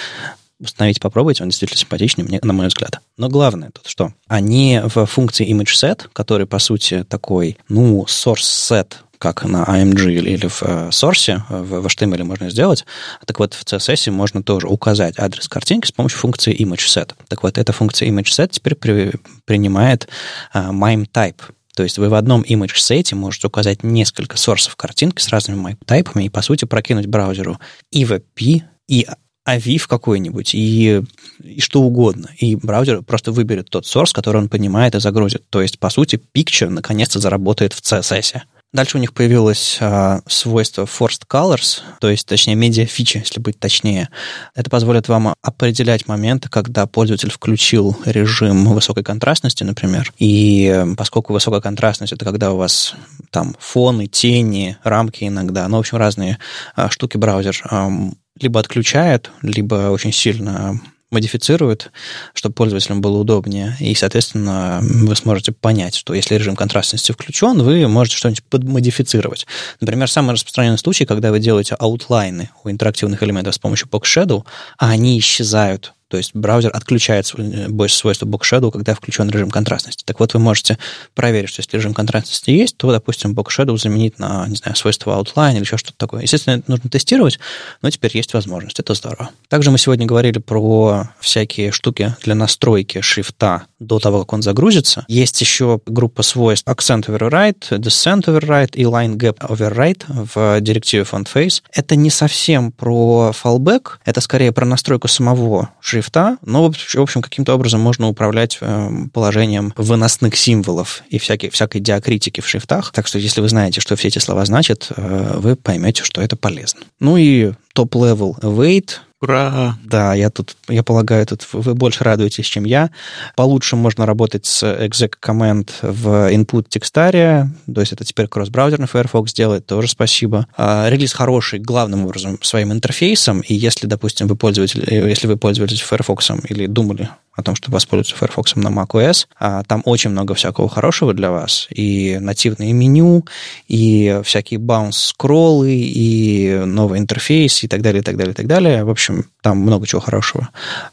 установить попробовать, он действительно симпатичный, мне, на мой взгляд. Но главное тут что? Они в функции ImageSet, который, по сути, такой, ну, source set как на AMG или в э, Source, в HTML можно сделать. Так вот, в CSS можно тоже указать адрес картинки с помощью функции ImageSet. Так вот, эта функция ImageSet теперь при, принимает uh, MIME type. То есть вы в одном image сете можете указать несколько сорсов картинки с разными тайпами и, по сути, прокинуть браузеру и WebP, и AVIF какой-нибудь, и, и что угодно. И браузер просто выберет тот сорс, который он понимает и загрузит. То есть, по сути, Picture наконец-то заработает в CSS. Дальше у них появилось а, свойство Forced Colors, то есть, точнее, медиа-фича, если быть точнее. Это позволит вам определять моменты, когда пользователь включил режим высокой контрастности, например. И поскольку высокая контрастность — это когда у вас там фоны, тени, рамки иногда, ну, в общем, разные а, штуки браузер а, либо отключает, либо очень сильно модифицирует, чтобы пользователям было удобнее. И, соответственно, вы сможете понять, что если режим контрастности включен, вы можете что-нибудь подмодифицировать. Например, самый распространенный случай, когда вы делаете аутлайны у интерактивных элементов с помощью Box Shadow, а они исчезают то есть браузер отключает э, свойство Box Shadow, когда включен режим контрастности. Так вот, вы можете проверить, что если режим контрастности есть, то, допустим, Box Shadow заменить на, не знаю, свойство Outline или еще что-то такое. Естественно, это нужно тестировать, но теперь есть возможность. Это здорово. Также мы сегодня говорили про всякие штуки для настройки шрифта до того, как он загрузится. Есть еще группа свойств Ascent Override, Descent Override и Line Gap Override в директиве FontFace. Это не совсем про fallback, это скорее про настройку самого шрифта шрифта, но, в общем, каким-то образом можно управлять э, положением выносных символов и всякой, всякой диакритики в шрифтах. Так что, если вы знаете, что все эти слова значат, э, вы поймете, что это полезно. Ну и top-level await — Ура! Да, я тут, я полагаю, тут вы больше радуетесь, чем я. Получше можно работать с exec command в input текстаре, то есть это теперь кросс-браузерный Firefox делает, тоже спасибо. А, релиз хороший главным образом своим интерфейсом, и если, допустим, вы пользователь, если вы пользовались Firefox или думали о том, чтобы воспользоваться Firefox на macOS. А там очень много всякого хорошего для вас. И нативные меню, и всякие баунс-скроллы, и новый интерфейс, и так далее, и так далее, и так далее. В общем, там много чего хорошего.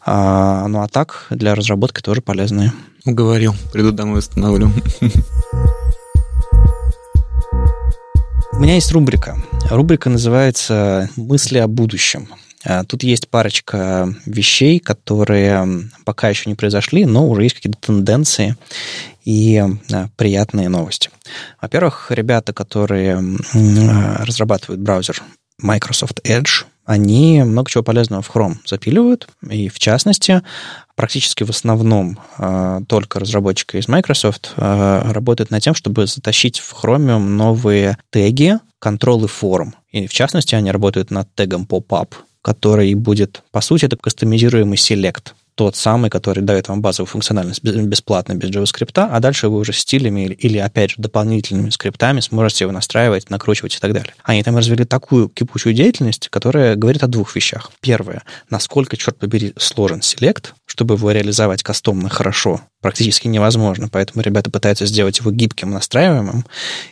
А, ну а так, для разработки тоже полезные. Уговорил. Приду домой установлю. У меня есть рубрика. Рубрика называется «Мысли о будущем». А, тут есть парочка вещей, которые пока еще не произошли, но уже есть какие-то тенденции и приятные новости. Во-первых, ребята, которые разрабатывают браузер Microsoft Edge, они много чего полезного в Chrome запиливают, и в частности, практически в основном э, только разработчики из Microsoft э, работают над тем, чтобы затащить в Chromium новые теги, контролы форм. И в частности, они работают над тегом pop-up, который будет, по сути, это кастомизируемый селект тот самый, который дает вам базовую функциональность бесплатно, без JavaScript, а дальше вы уже стилями или, или, опять же, дополнительными скриптами сможете его настраивать, накручивать и так далее. Они там развели такую кипучую деятельность, которая говорит о двух вещах. Первое, насколько, черт побери, сложен селект, чтобы его реализовать кастомно хорошо, практически невозможно, поэтому ребята пытаются сделать его гибким, настраиваемым,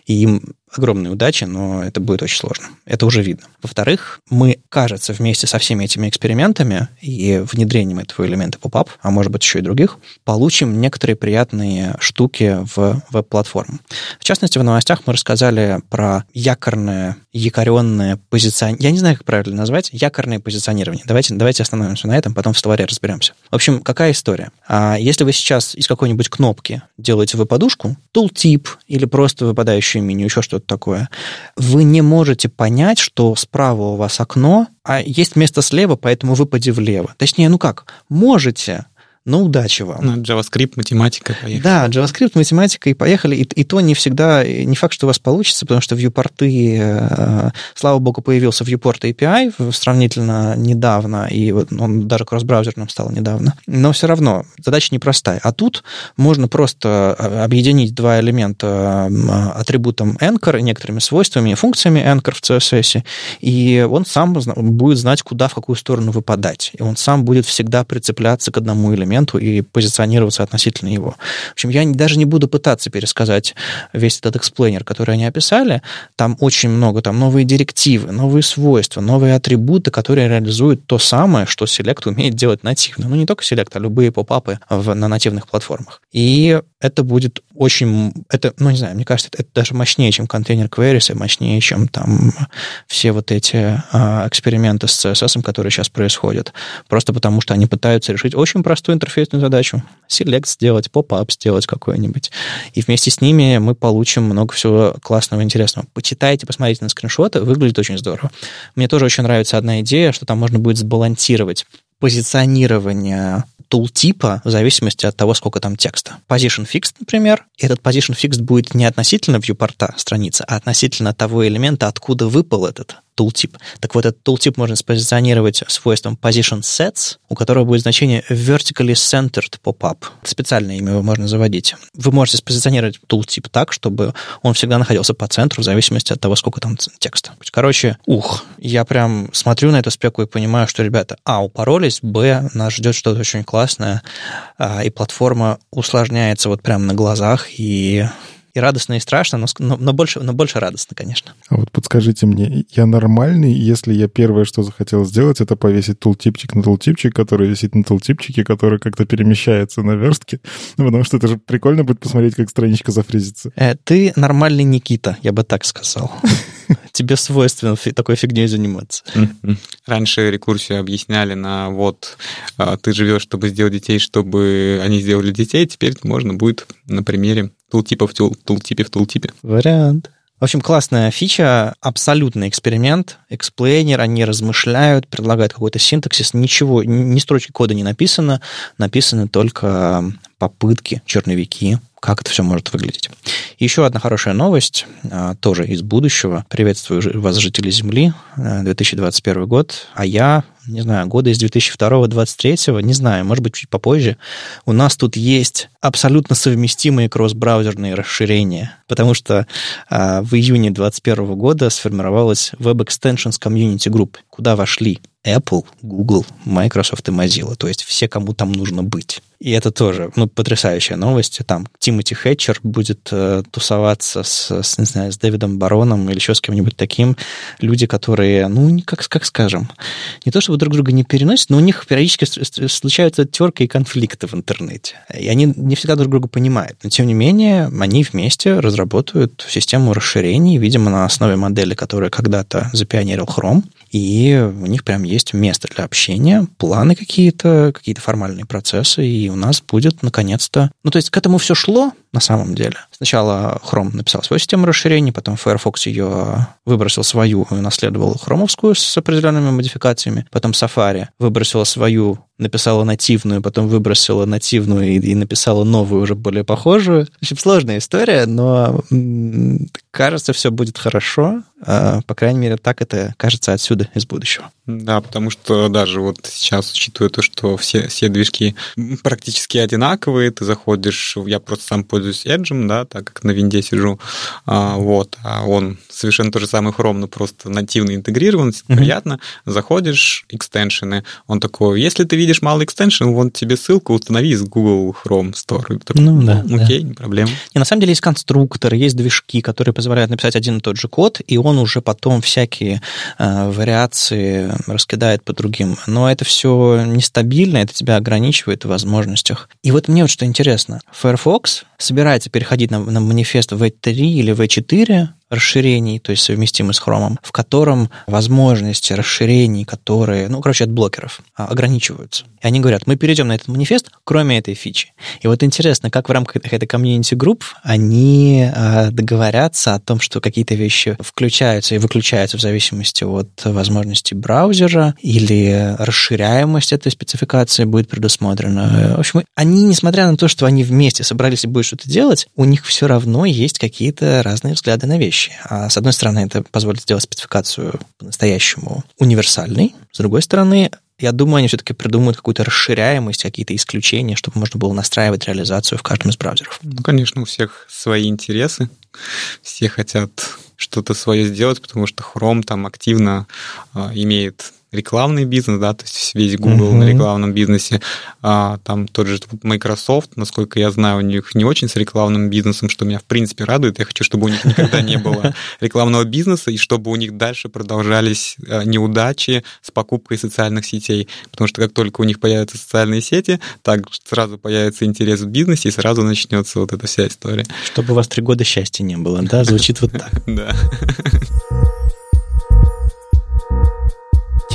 и им огромной удачи, но это будет очень сложно. Это уже видно. Во-вторых, мы, кажется, вместе со всеми этими экспериментами и внедрением этого элемента pop-up, а может быть еще и других, получим некоторые приятные штуки в веб-платформу. В частности, в новостях мы рассказали про якорное, якоренное позиционирование. Я не знаю, как правильно назвать. Якорное позиционирование. Давайте, давайте остановимся на этом, потом в словаре разберемся. В общем, какая история? А если вы сейчас из какой-нибудь кнопки делаете веб-подушку, tooltip или просто выпадающее меню, еще что-то такое, вы не можете понять, что справа у вас окно, а есть место слева, поэтому выпади влево. Точнее, ну как, можете, но ну, удачи вам. Ну, JavaScript, математика, поехали. Да, JavaScript, математика, и поехали. И, и то не всегда, не факт, что у вас получится, потому что viewporты, э, слава богу, появился viewport API сравнительно недавно, и вот он даже кросс-браузерным стал недавно. Но все равно задача непростая. А тут можно просто э, объединить два элемента э, атрибутом anchor некоторыми свойствами и функциями anchor в CSS, и он сам будет знать, куда, в какую сторону выпадать. И он сам будет всегда прицепляться к одному элементу инструменту и позиционироваться относительно его. В общем, я даже не буду пытаться пересказать весь этот explainer, который они описали. Там очень много, там новые директивы, новые свойства, новые атрибуты, которые реализуют то самое, что Select умеет делать нативно. Ну, не только Select, а любые поп-апы на нативных платформах. И это будет очень, это, ну, не знаю, мне кажется, это, это даже мощнее, чем container queries, и мощнее, чем там все вот эти а, эксперименты с CSS, которые сейчас происходят. Просто потому, что они пытаются решить очень простую интерфейсную задачу. Select сделать, поп-ап сделать какой-нибудь. И вместе с ними мы получим много всего классного, интересного. Почитайте, посмотрите на скриншоты, выглядит очень здорово. Мне тоже очень нравится одна идея, что там можно будет сбалансировать позиционирование тултипа в зависимости от того, сколько там текста. Position fixed, например, этот position fixed будет не относительно viewporta страницы, а относительно того элемента, откуда выпал этот tooltip. Так вот, этот tooltip можно спозиционировать свойством position sets, у которого будет значение vertically centered pop-up. Специальное имя его можно заводить. Вы можете спозиционировать tooltip так, чтобы он всегда находился по центру в зависимости от того, сколько там текста. Короче, ух, я прям смотрю на эту спеку и понимаю, что ребята, а, упоролись, б, нас ждет что-то очень классное, а, и платформа усложняется вот прямо на глазах, и и радостно, и страшно, но, но, но, больше, но больше радостно, конечно. А вот подскажите мне, я нормальный, если я первое, что захотел сделать, это повесить тултипчик на тултипчик, который висит на тултипчике, который как-то перемещается на верстке, ну, потому что это же прикольно будет посмотреть, как страничка зафризится. Э, ты нормальный Никита, я бы так сказал. Тебе свойственно такой фигней заниматься. Раньше рекурсию объясняли на вот а, ты живешь, чтобы сделать детей, чтобы они сделали детей. Теперь можно будет на примере тултипа в тултипе в тултипе. Вариант. В общем, классная фича, абсолютный эксперимент, explainer, они размышляют, предлагают какой-то синтаксис, ничего, ни строчки кода не написано, написаны только попытки, черновики, как это все может выглядеть. Еще одна хорошая новость, а, тоже из будущего. Приветствую вас, жители Земли, 2021 э, год, а я, не знаю, года из 2002-2023, не знаю, может быть, чуть попозже, у нас тут есть абсолютно совместимые кросс-браузерные расширения, потому что а, в июне 2021 года сформировалась Web Extensions Community Group, куда вошли Apple, Google, Microsoft и Mozilla, то есть все, кому там нужно быть. И это тоже, ну, потрясающая новость. Там Тимоти Хэтчер будет э, тусоваться с, с, не знаю, с Дэвидом Бароном или еще с кем-нибудь таким. Люди, которые, ну, как, как скажем, не то чтобы друг друга не переносят, но у них периодически случаются терки и конфликты в интернете. И они не всегда друг друга понимают. Но, тем не менее, они вместе разработают систему расширений, видимо, на основе модели, которая когда-то запионерил Chrome. И у них прям есть место для общения, планы какие-то, какие-то формальные процессы, и у нас будет наконец-то... Ну, то есть к этому все шло, на самом деле. Сначала Chrome написал свою систему расширений, потом Firefox ее выбросил свою и наследовал хромовскую с определенными модификациями, потом Safari выбросила свою написала нативную, потом выбросила нативную и, и написала новую, уже более похожую. В общем, сложная история, но кажется, все будет хорошо. А, по крайней мере, так это кажется отсюда, из будущего. Да, потому что даже вот сейчас, учитывая то, что все, все движки практически одинаковые, ты заходишь, я просто сам пользуюсь Edge, да, так как на винде сижу, а, вот, а он совершенно то же самое Chrome, но просто нативно интегрирован, mm-hmm. приятно, заходишь, экстеншены, он такой, если ты видишь малый экстеншн, вон тебе ссылка, установи из Google Chrome Store. Такой, ну, да, окей, да. не проблема. И на самом деле есть конструкторы, есть движки, которые позволяют написать один и тот же код, и он уже потом всякие э, вариации раскидает по другим. Но это все нестабильно, это тебя ограничивает в возможностях. И вот мне вот что интересно. Firefox собирается переходить на, на манифест V3 или V4, расширений, то есть совместимый с Chrome, в котором возможности расширений, которые, ну, короче, от блокеров, а, ограничиваются. И они говорят, мы перейдем на этот манифест, кроме этой фичи. И вот интересно, как в рамках этой community group они а, договорятся о том, что какие-то вещи включаются и выключаются в зависимости от возможности браузера или расширяемость этой спецификации будет предусмотрена. В общем, они, несмотря на то, что они вместе собрались и будут что-то делать, у них все равно есть какие-то разные взгляды на вещи вещи. А с одной стороны, это позволит сделать спецификацию по-настоящему универсальной. С другой стороны, я думаю, они все-таки придумают какую-то расширяемость, какие-то исключения, чтобы можно было настраивать реализацию в каждом из браузеров. Ну, конечно, у всех свои интересы. Все хотят что-то свое сделать, потому что Chrome там активно э, имеет рекламный бизнес, да, то есть весь Google uh-huh. на рекламном бизнесе, а, там тот же Microsoft, насколько я знаю, у них не очень с рекламным бизнесом, что меня в принципе радует. Я хочу, чтобы у них никогда не было рекламного бизнеса и чтобы у них дальше продолжались а, неудачи с покупкой социальных сетей, потому что как только у них появятся социальные сети, так сразу появится интерес в бизнесе и сразу начнется вот эта вся история. Чтобы у вас три года счастья не было, да? Звучит вот так. Да.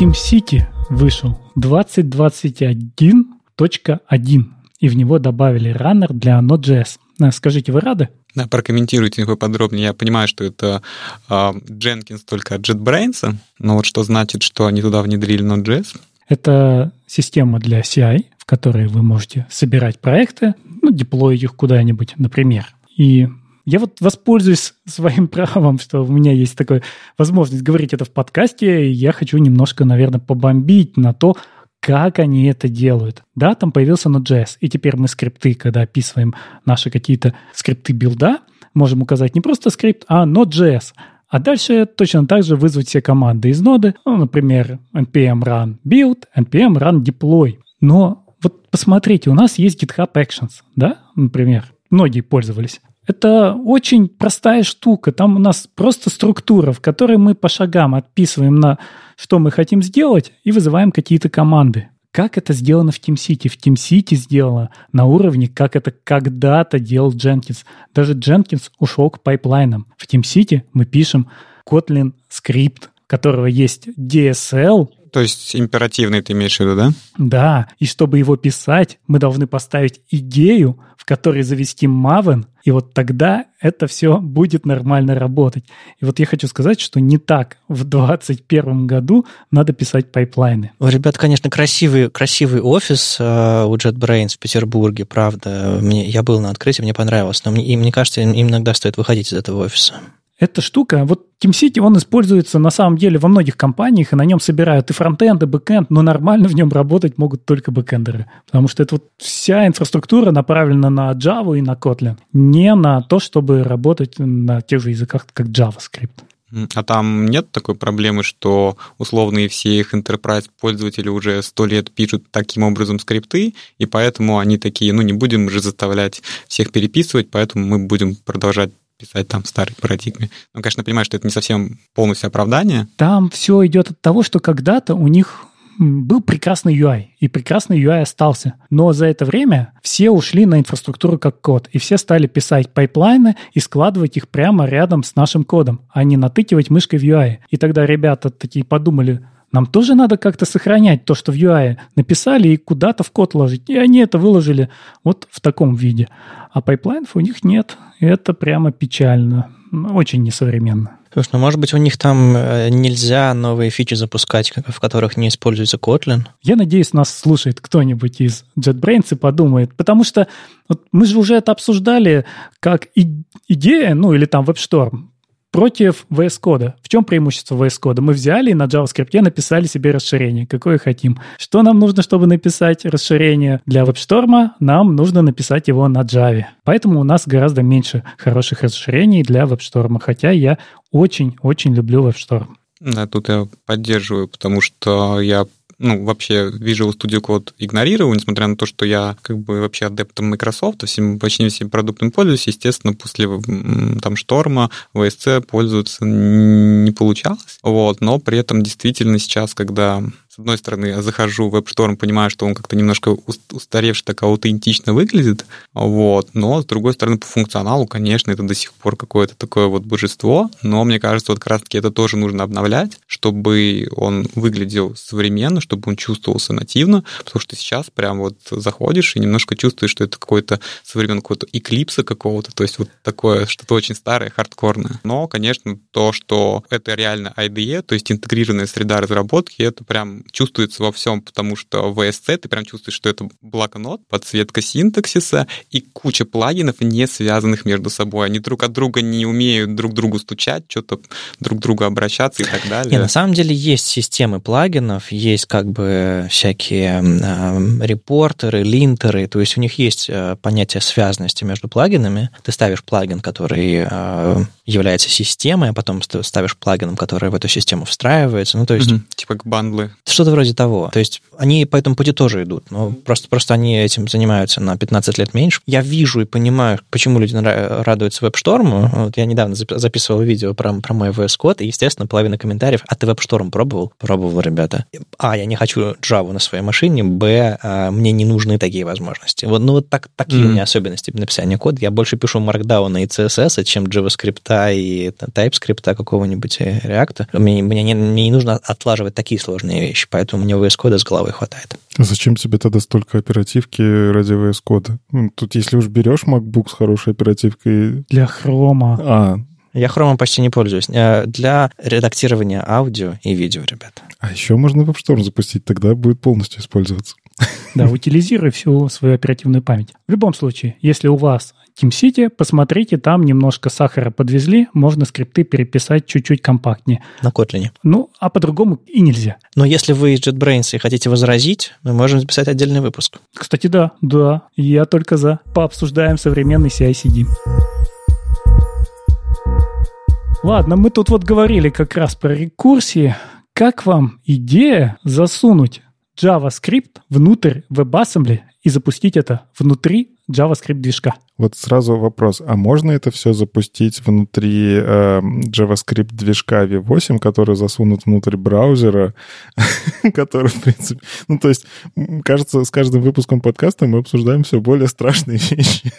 SimCity вышел 2021.1, и в него добавили раннер для Node.js. Э, скажите, вы рады? Да, прокомментируйте его подробнее. Я понимаю, что это э, Jenkins только от JetBrains, но вот что значит, что они туда внедрили Node.js? Это система для CI, в которой вы можете собирать проекты, ну, деплоить их куда-нибудь, например. И я вот воспользуюсь своим правом, что у меня есть такая возможность говорить это в подкасте, и я хочу немножко, наверное, побомбить на то, как они это делают. Да, там появился Node.js, и теперь мы скрипты, когда описываем наши какие-то скрипты билда, можем указать не просто скрипт, а Node.js. А дальше точно так же вызвать все команды из ноды, ну, например, npm run build, npm run deploy. Но вот посмотрите, у нас есть GitHub Actions, да, например, многие пользовались. Это очень простая штука. Там у нас просто структура, в которой мы по шагам отписываем на что мы хотим сделать и вызываем какие-то команды. Как это сделано в TeamCity? В TeamCity сделано на уровне, как это когда-то делал Jenkins. Даже Jenkins ушел к пайплайнам. В TeamCity мы пишем Kotlin скрипт, у которого есть DSL, то есть императивный ты имеешь в виду, да? Да, и чтобы его писать, мы должны поставить идею, в которой завести Maven, и вот тогда это все будет нормально работать. И вот я хочу сказать, что не так в 2021 году надо писать пайплайны. У ребят, конечно, красивый, красивый офис э, у JetBrains в Петербурге, правда. Мне, я был на открытии, мне понравилось, но мне, и мне кажется, им иногда стоит выходить из этого офиса эта штука, вот TeamCity, он используется на самом деле во многих компаниях, и на нем собирают и фронтенд, и бэкенд, но нормально в нем работать могут только бэкендеры. Потому что это вот вся инфраструктура направлена на Java и на Kotlin, не на то, чтобы работать на тех же языках, как JavaScript. А там нет такой проблемы, что условные все их enterprise пользователи уже сто лет пишут таким образом скрипты, и поэтому они такие, ну не будем же заставлять всех переписывать, поэтому мы будем продолжать писать там в старой парадигме. Ну, конечно, понимаю, что это не совсем полностью оправдание. Там все идет от того, что когда-то у них был прекрасный UI, и прекрасный UI остался. Но за это время все ушли на инфраструктуру как код, и все стали писать пайплайны и складывать их прямо рядом с нашим кодом, а не натыкивать мышкой в UI. И тогда ребята такие подумали, нам тоже надо как-то сохранять то, что в UI написали, и куда-то в код ложить. И они это выложили вот в таком виде. А пайплайнов у них нет. И это прямо печально. Очень несовременно. Слушай, ну может быть у них там э, нельзя новые фичи запускать, в которых не используется Kotlin? Я надеюсь, нас слушает кто-нибудь из JetBrains и подумает, потому что вот мы же уже это обсуждали как и, идея, ну или там WebStorm против VS Code. В чем преимущество VS Code? Мы взяли и на JavaScript написали себе расширение, какое хотим. Что нам нужно, чтобы написать расширение для WebStorm? Нам нужно написать его на Java. Поэтому у нас гораздо меньше хороших расширений для WebStorm, хотя я очень-очень люблю WebStorm. Да, тут я поддерживаю, потому что я ну, вообще Visual Studio Code игнорировал, несмотря на то, что я как бы вообще адептом Microsoft, всем, почти всем продуктами пользуюсь, естественно, после там шторма VSC пользоваться не получалось, вот, но при этом действительно сейчас, когда с одной стороны, захожу в WebStorm, понимаю, что он как-то немножко устаревший, так аутентично выглядит, вот, но с другой стороны, по функционалу, конечно, это до сих пор какое-то такое вот божество, но мне кажется, вот как раз-таки это тоже нужно обновлять, чтобы он выглядел современно, чтобы он чувствовался нативно, потому что сейчас прям вот заходишь и немножко чувствуешь, что это какой-то современный какой-то эклипса какого-то, то есть вот такое что-то очень старое, хардкорное. Но, конечно, то, что это реально IDE, то есть интегрированная среда разработки, это прям чувствуется во всем, потому что в VSC ты прям чувствуешь, что это блокнот, подсветка синтаксиса и куча плагинов, не связанных между собой. Они друг от друга не умеют друг другу стучать, что-то друг к другу обращаться и так далее. Не, на самом деле есть системы плагинов, есть как бы всякие э, репортеры, линтеры, то есть у них есть э, понятие связанности между плагинами. Ты ставишь плагин, который э, является системой, а потом ставишь плагином, который в эту систему встраивается. Ну, то есть... Угу. Типа бандлы. Что-то вроде того. То есть они по этому пути тоже идут, но просто, просто они этим занимаются на 15 лет меньше. Я вижу и понимаю, почему люди радуются веб-шторму. Вот я недавно записывал видео про, про мой VS Code, и, естественно, половина комментариев, а ты веб-шторм пробовал? Пробовал, ребята. А, я не хочу Java на своей машине, Б, а, мне не нужны такие возможности. Вот, ну, вот так, такие mm-hmm. у меня особенности написания кода. Я больше пишу Markdown и CSS, чем JavaScript и TypeScript какого-нибудь э, React. Мне, мне, не, мне не нужно отлаживать такие сложные вещи, поэтому мне VS Code с головой хватает. А зачем тебе тогда столько оперативки ради VS Code? Ну, тут если уж берешь MacBook с хорошей оперативкой... Для хрома. А, я хромом почти не пользуюсь. Э, для редактирования аудио и видео, ребята. А еще можно WebStorm запустить, тогда будет полностью использоваться. Да, утилизируй всю свою оперативную память. В любом случае, если у вас TeamCity, посмотрите, там немножко сахара подвезли, можно скрипты переписать чуть-чуть компактнее. На Kotlin. Ну, а по-другому и нельзя. Но если вы из JetBrains и хотите возразить, мы можем записать отдельный выпуск. Кстати, да, да, я только за. Пообсуждаем современный CI-CD. Ладно, мы тут вот говорили как раз про рекурсии. Как вам идея засунуть JavaScript внутрь WebAssembly и запустить это внутри JavaScript движка? Вот сразу вопрос, а можно это все запустить внутри э, JavaScript движка V8, который засунут внутрь браузера, который, в принципе... Ну, то есть, кажется, с каждым выпуском подкаста мы обсуждаем все более страшные вещи.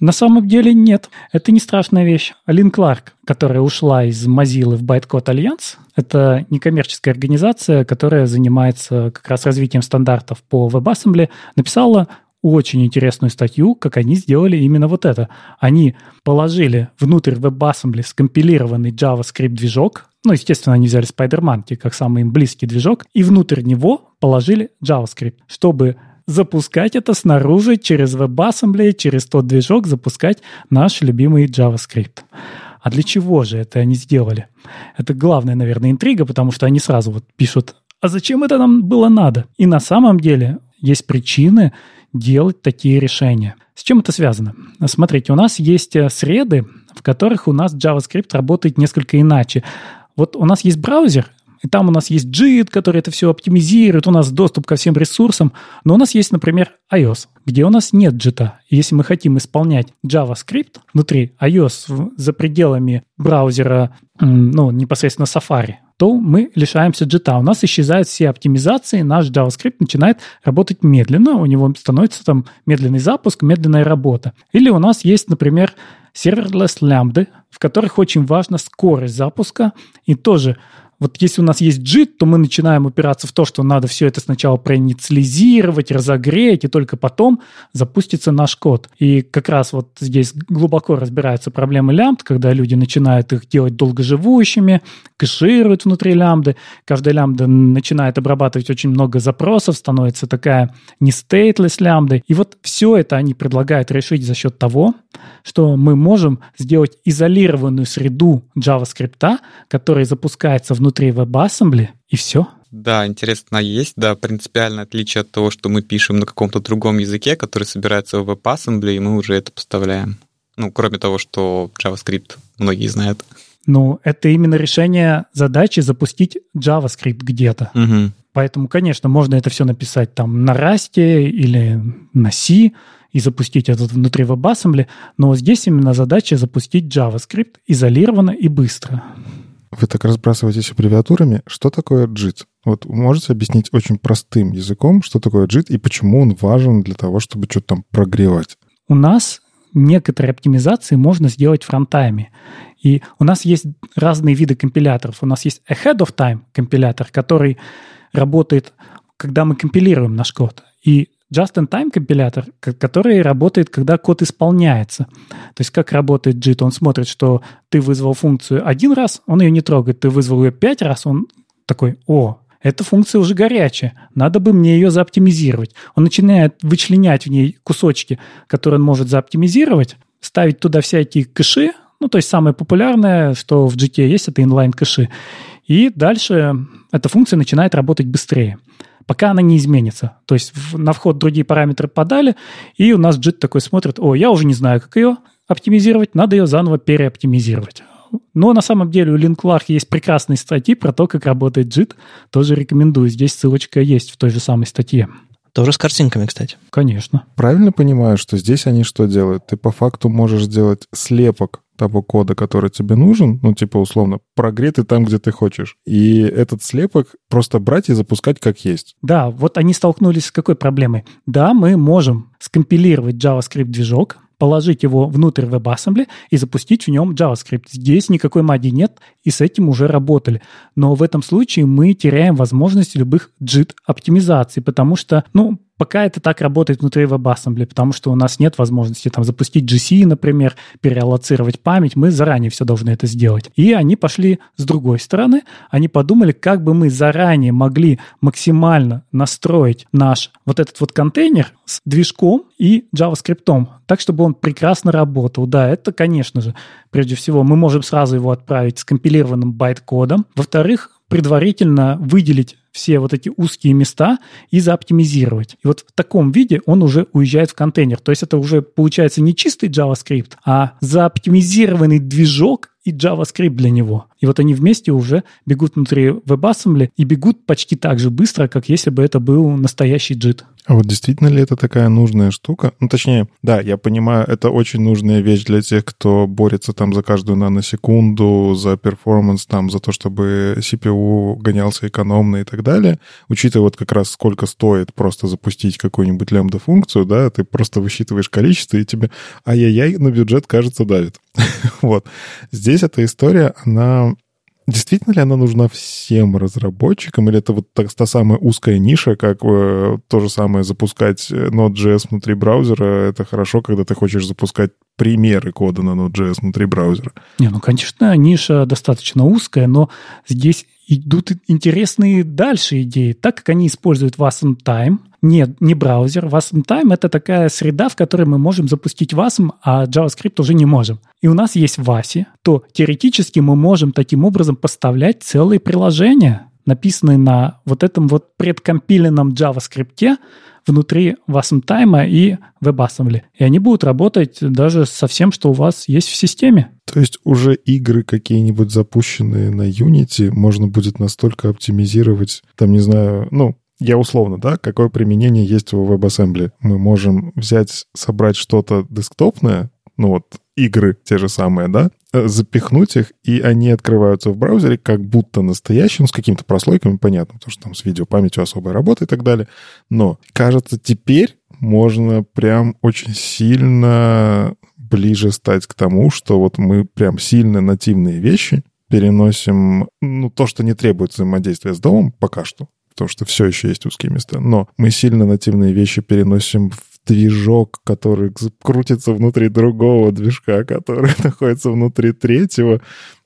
На самом деле нет, это не страшная вещь. Алин Кларк, которая ушла из Mozilla в Bytecode Alliance, это некоммерческая организация, которая занимается как раз развитием стандартов по WebAssembly, написала очень интересную статью, как они сделали именно вот это. Они положили внутрь WebAssembly скомпилированный JavaScript-движок, ну, естественно, они взяли Spider-Monkey как самый им близкий движок, и внутрь него положили JavaScript, чтобы запускать это снаружи через WebAssembly, через тот движок запускать наш любимый JavaScript. А для чего же это они сделали? Это главная, наверное, интрига, потому что они сразу вот пишут, а зачем это нам было надо? И на самом деле есть причины делать такие решения. С чем это связано? Смотрите, у нас есть э, среды, в которых у нас JavaScript работает несколько иначе. Вот у нас есть браузер, и там у нас есть JIT, который это все оптимизирует, у нас доступ ко всем ресурсам. Но у нас есть, например, iOS, где у нас нет JIT. Если мы хотим исполнять JavaScript внутри iOS за пределами браузера, ну, непосредственно Safari, то мы лишаемся JIT. У нас исчезают все оптимизации, наш JavaScript начинает работать медленно, у него становится там медленный запуск, медленная работа. Или у нас есть, например, serverless лямбды, в которых очень важна скорость запуска, и тоже вот если у нас есть JIT, то мы начинаем упираться в то, что надо все это сначала проинициализировать, разогреть, и только потом запустится наш код. И как раз вот здесь глубоко разбираются проблемы лямбд, когда люди начинают их делать долгоживущими, кэшируют внутри лямбды. Каждая лямбда начинает обрабатывать очень много запросов, становится такая не stateless лямбдой. И вот все это они предлагают решить за счет того, что мы можем сделать изолированную среду JavaScript, которая запускается внутри WebAssembly, и все. Да, интересно, есть, да, принципиальное отличие от того, что мы пишем на каком-то другом языке, который собирается в WebAssembly, и мы уже это поставляем. Ну, кроме того, что JavaScript многие знают. Ну, это именно решение задачи запустить JavaScript где-то. Угу. Поэтому, конечно, можно это все написать там на Rust или на C, и запустить это внутри WebAssembly, но здесь именно задача запустить JavaScript изолированно и быстро. Вы так разбрасываетесь аббревиатурами. Что такое JIT? Вот можете объяснить очень простым языком, что такое JIT и почему он важен для того, чтобы что-то там прогревать? У нас некоторые оптимизации можно сделать фронтами. И у нас есть разные виды компиляторов. У нас есть ahead of time компилятор, который работает, когда мы компилируем наш код. И Just-in-time компилятор, который работает, когда код исполняется. То есть как работает JIT? Он смотрит, что ты вызвал функцию один раз, он ее не трогает. Ты вызвал ее пять раз, он такой, о, эта функция уже горячая, надо бы мне ее заоптимизировать. Он начинает вычленять в ней кусочки, которые он может заоптимизировать, ставить туда всякие кэши, ну, то есть самое популярное, что в JIT есть, это inline кэши. И дальше эта функция начинает работать быстрее пока она не изменится. То есть на вход другие параметры подали, и у нас JIT такой смотрит, о, я уже не знаю, как ее оптимизировать, надо ее заново переоптимизировать. Но на самом деле у LinkLark есть прекрасные статьи про то, как работает JIT. Тоже рекомендую. Здесь ссылочка есть в той же самой статье. Тоже с картинками, кстати. Конечно. Правильно понимаю, что здесь они что делают? Ты по факту можешь сделать слепок того кода, который тебе нужен, ну, типа, условно, прогретый там, где ты хочешь. И этот слепок просто брать и запускать как есть. Да, вот они столкнулись с какой проблемой? Да, мы можем скомпилировать JavaScript-движок, положить его внутрь WebAssembly и запустить в нем JavaScript. Здесь никакой магии нет, и с этим уже работали. Но в этом случае мы теряем возможность любых JIT-оптимизаций, потому что, ну, Пока это так работает внутри WebAssembly, потому что у нас нет возможности там запустить GC, например, переаллоцировать память, мы заранее все должны это сделать. И они пошли с другой стороны, они подумали, как бы мы заранее могли максимально настроить наш вот этот вот контейнер с движком и JavaScript, так, чтобы он прекрасно работал. Да, это, конечно же, прежде всего, мы можем сразу его отправить с компилированным байт-кодом. Во-вторых, предварительно выделить все вот эти узкие места и заоптимизировать. И вот в таком виде он уже уезжает в контейнер. То есть это уже получается не чистый JavaScript, а заоптимизированный движок и JavaScript для него. И вот они вместе уже бегут внутри WebAssembly и бегут почти так же быстро, как если бы это был настоящий JIT. А вот действительно ли это такая нужная штука? Ну, точнее, да, я понимаю, это очень нужная вещь для тех, кто борется там за каждую наносекунду, за перформанс, там, за то, чтобы CPU гонялся экономно и так далее. Учитывая вот как раз сколько стоит просто запустить какую-нибудь лямбда-функцию, да, ты просто высчитываешь количество, и тебе ай-яй-яй на бюджет, кажется, давит. вот. Здесь эта история, она Действительно ли она нужна всем разработчикам, или это вот так, та самая узкая ниша, как э, то же самое запускать э, Node.js внутри браузера? Это хорошо, когда ты хочешь запускать примеры кода на Node.js внутри браузера. Не, ну, конечно, ниша достаточно узкая, но здесь идут интересные дальше идеи. Так как они используют Wasm Time, нет, не браузер. Wasm Time — это такая среда, в которой мы можем запустить Wasm, а JavaScript уже не можем. И у нас есть Васи, то теоретически мы можем таким образом поставлять целые приложения, написанные на вот этом вот предкомпиленном JavaScript, внутри WasmTime и WebAssembly. И они будут работать даже со всем, что у вас есть в системе. То есть уже игры какие-нибудь запущенные на Unity можно будет настолько оптимизировать, там, не знаю, ну, я условно, да, какое применение есть у WebAssembly. Мы можем взять, собрать что-то десктопное, ну вот игры те же самые, да, запихнуть их, и они открываются в браузере как будто настоящим, с какими-то прослойками, понятно, потому что там с видеопамятью особая работа и так далее. Но, кажется, теперь можно прям очень сильно ближе стать к тому, что вот мы прям сильно нативные вещи переносим ну, то, что не требует взаимодействия с домом пока что, потому что все еще есть узкие места, но мы сильно нативные вещи переносим в движок, который крутится внутри другого движка, который находится внутри третьего.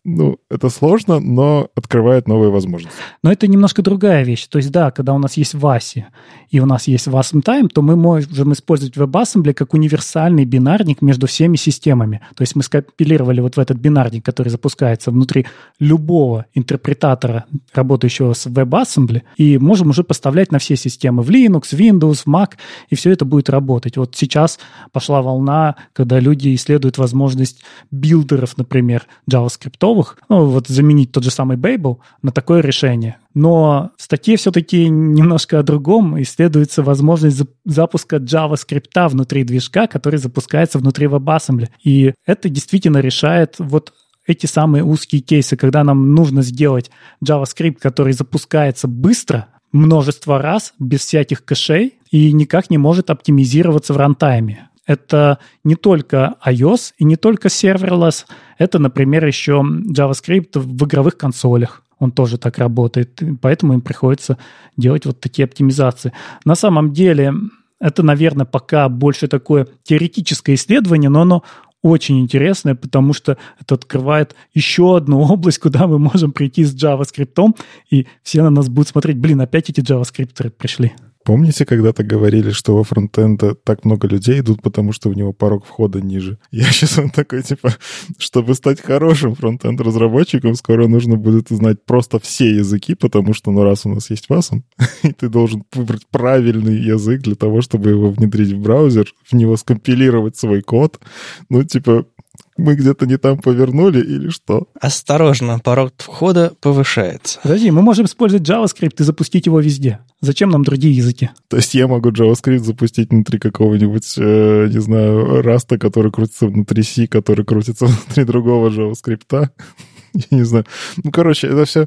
Ну, это сложно, но открывает новые возможности. Но это немножко другая вещь. То есть, да, когда у нас есть VASI и у нас есть WASM-Time, то мы можем использовать WebAssembly как универсальный бинарник между всеми системами. То есть мы скомпилировали вот в этот бинарник, который запускается внутри любого интерпретатора, работающего с WebAssembly, и можем уже поставлять на все системы в Linux, Windows, Mac, и все это будет работать. Вот сейчас пошла волна, когда люди исследуют возможность билдеров, например, JavaScript, готовых, ну, вот заменить тот же самый Babel на такое решение. Но в статье все-таки немножко о другом. Исследуется возможность запуска JavaScript внутри движка, который запускается внутри WebAssembly. И это действительно решает вот эти самые узкие кейсы, когда нам нужно сделать JavaScript, который запускается быстро, множество раз, без всяких кэшей, и никак не может оптимизироваться в рантайме это не только iOS и не только serverless, это, например, еще JavaScript в игровых консолях. Он тоже так работает, поэтому им приходится делать вот такие оптимизации. На самом деле, это, наверное, пока больше такое теоретическое исследование, но оно очень интересное, потому что это открывает еще одну область, куда мы можем прийти с JavaScript, и все на нас будут смотреть, блин, опять эти JavaScript пришли. Помните, когда-то говорили, что во фронтенда так много людей идут, потому что у него порог входа ниже? Я сейчас он такой, типа, чтобы стать хорошим фронтенд-разработчиком, скоро нужно будет знать просто все языки, потому что, ну, раз у нас есть WASM, и ты должен выбрать правильный язык для того, чтобы его внедрить в браузер, в него скомпилировать свой код. Ну, типа, мы где-то не там повернули или что? Осторожно, порог входа повышается. Подожди, мы можем использовать JavaScript и запустить его везде. Зачем нам другие языки? То есть я могу JavaScript запустить внутри какого-нибудь, э, не знаю, раста, который крутится внутри C, который крутится внутри другого JavaScript. Я не знаю. Ну, короче, это все...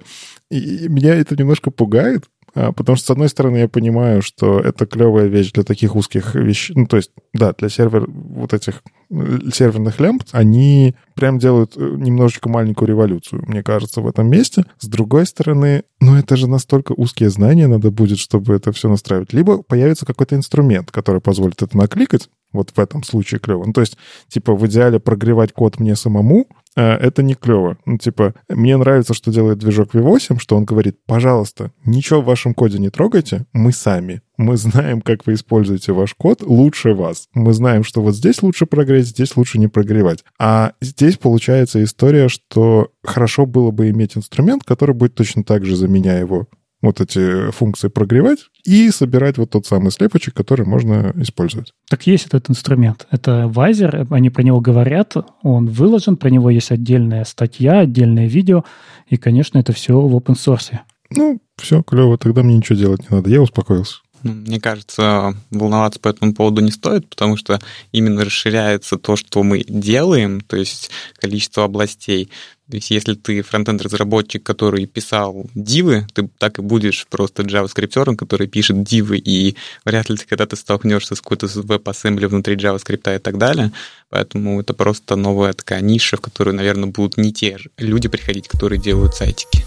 И меня это немножко пугает, потому что, с одной стороны, я понимаю, что это клевая вещь для таких узких вещей. Ну, то есть, да, для сервер вот этих э, серверных лямп, они прям делают э, немножечко маленькую революцию, мне кажется, в этом месте. С другой стороны, ну, это же настолько узкие знания надо будет, чтобы это все настраивать. Либо появится какой-то инструмент, который позволит это накликать, вот в этом случае клево. Ну, то есть, типа, в идеале прогревать код мне самому, Э, это не клево. Ну, типа, мне нравится, что делает движок V8, что он говорит, пожалуйста, ничего в вашем коде не трогайте, мы сами. Мы знаем, как вы используете ваш код лучше вас. Мы знаем, что вот здесь лучше прогреть, здесь лучше не прогревать. А здесь получается история, что хорошо было бы иметь инструмент, который будет точно так же, заменяя его вот эти функции прогревать и собирать вот тот самый слепочек, который можно использовать. Так есть этот инструмент. Это Вайзер, они про него говорят, он выложен, про него есть отдельная статья, отдельное видео, и, конечно, это все в open source. Ну, все, клево, тогда мне ничего делать не надо, я успокоился. Ну, мне кажется, волноваться по этому поводу не стоит, потому что именно расширяется то, что мы делаем, то есть количество областей. То есть если ты фронтенд-разработчик, который писал дивы, ты так и будешь просто JavaScript, который пишет дивы, и вряд ли ты когда-то столкнешься с какой-то веб-ассембли внутри JavaScript и так далее. Поэтому это просто новая такая ниша, в которую, наверное, будут не те люди приходить, которые делают сайтики.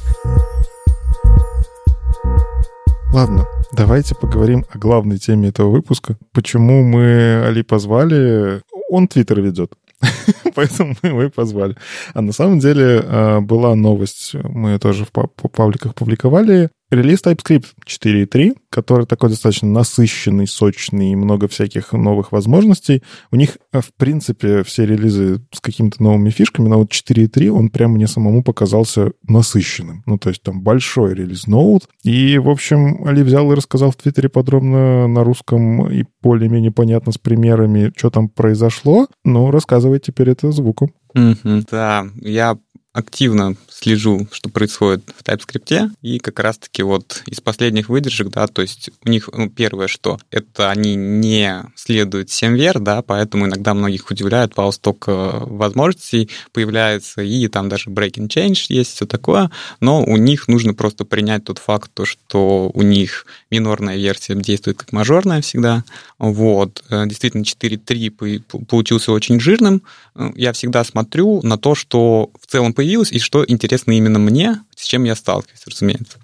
Ладно, давайте поговорим о главной теме этого выпуска. Почему мы Али позвали? Он Твиттер ведет. Поэтому мы его и позвали. А на самом деле а, была новость, мы тоже в пабликах публиковали. Релиз TypeScript 4.3, который такой достаточно насыщенный, сочный и много всяких новых возможностей. У них, э, в принципе, все релизы с какими-то новыми фишками, но вот 4.3, он прямо мне самому показался насыщенным. Ну, то есть там большой релиз ноут. И, в общем, Али взял и рассказал в Твиттере подробно на русском и более-менее понятно с примерами, что там произошло. Ну, рассказывай теперь это звуком. Mm-hmm. Да, я активно слежу, что происходит в TypeScript, и как раз-таки вот из последних выдержек, да, то есть у них, ну, первое, что это они не следуют семвер, да, поэтому иногда многих удивляет, вау, столько возможностей появляется, и там даже breaking change есть, все такое, но у них нужно просто принять тот факт, то, что у них минорная версия действует как мажорная всегда, вот, э, действительно 4.3 получился очень жирным, э, я всегда смотрю на то, что в целом появилось и что интересно именно мне, с чем я сталкиваюсь, разумеется.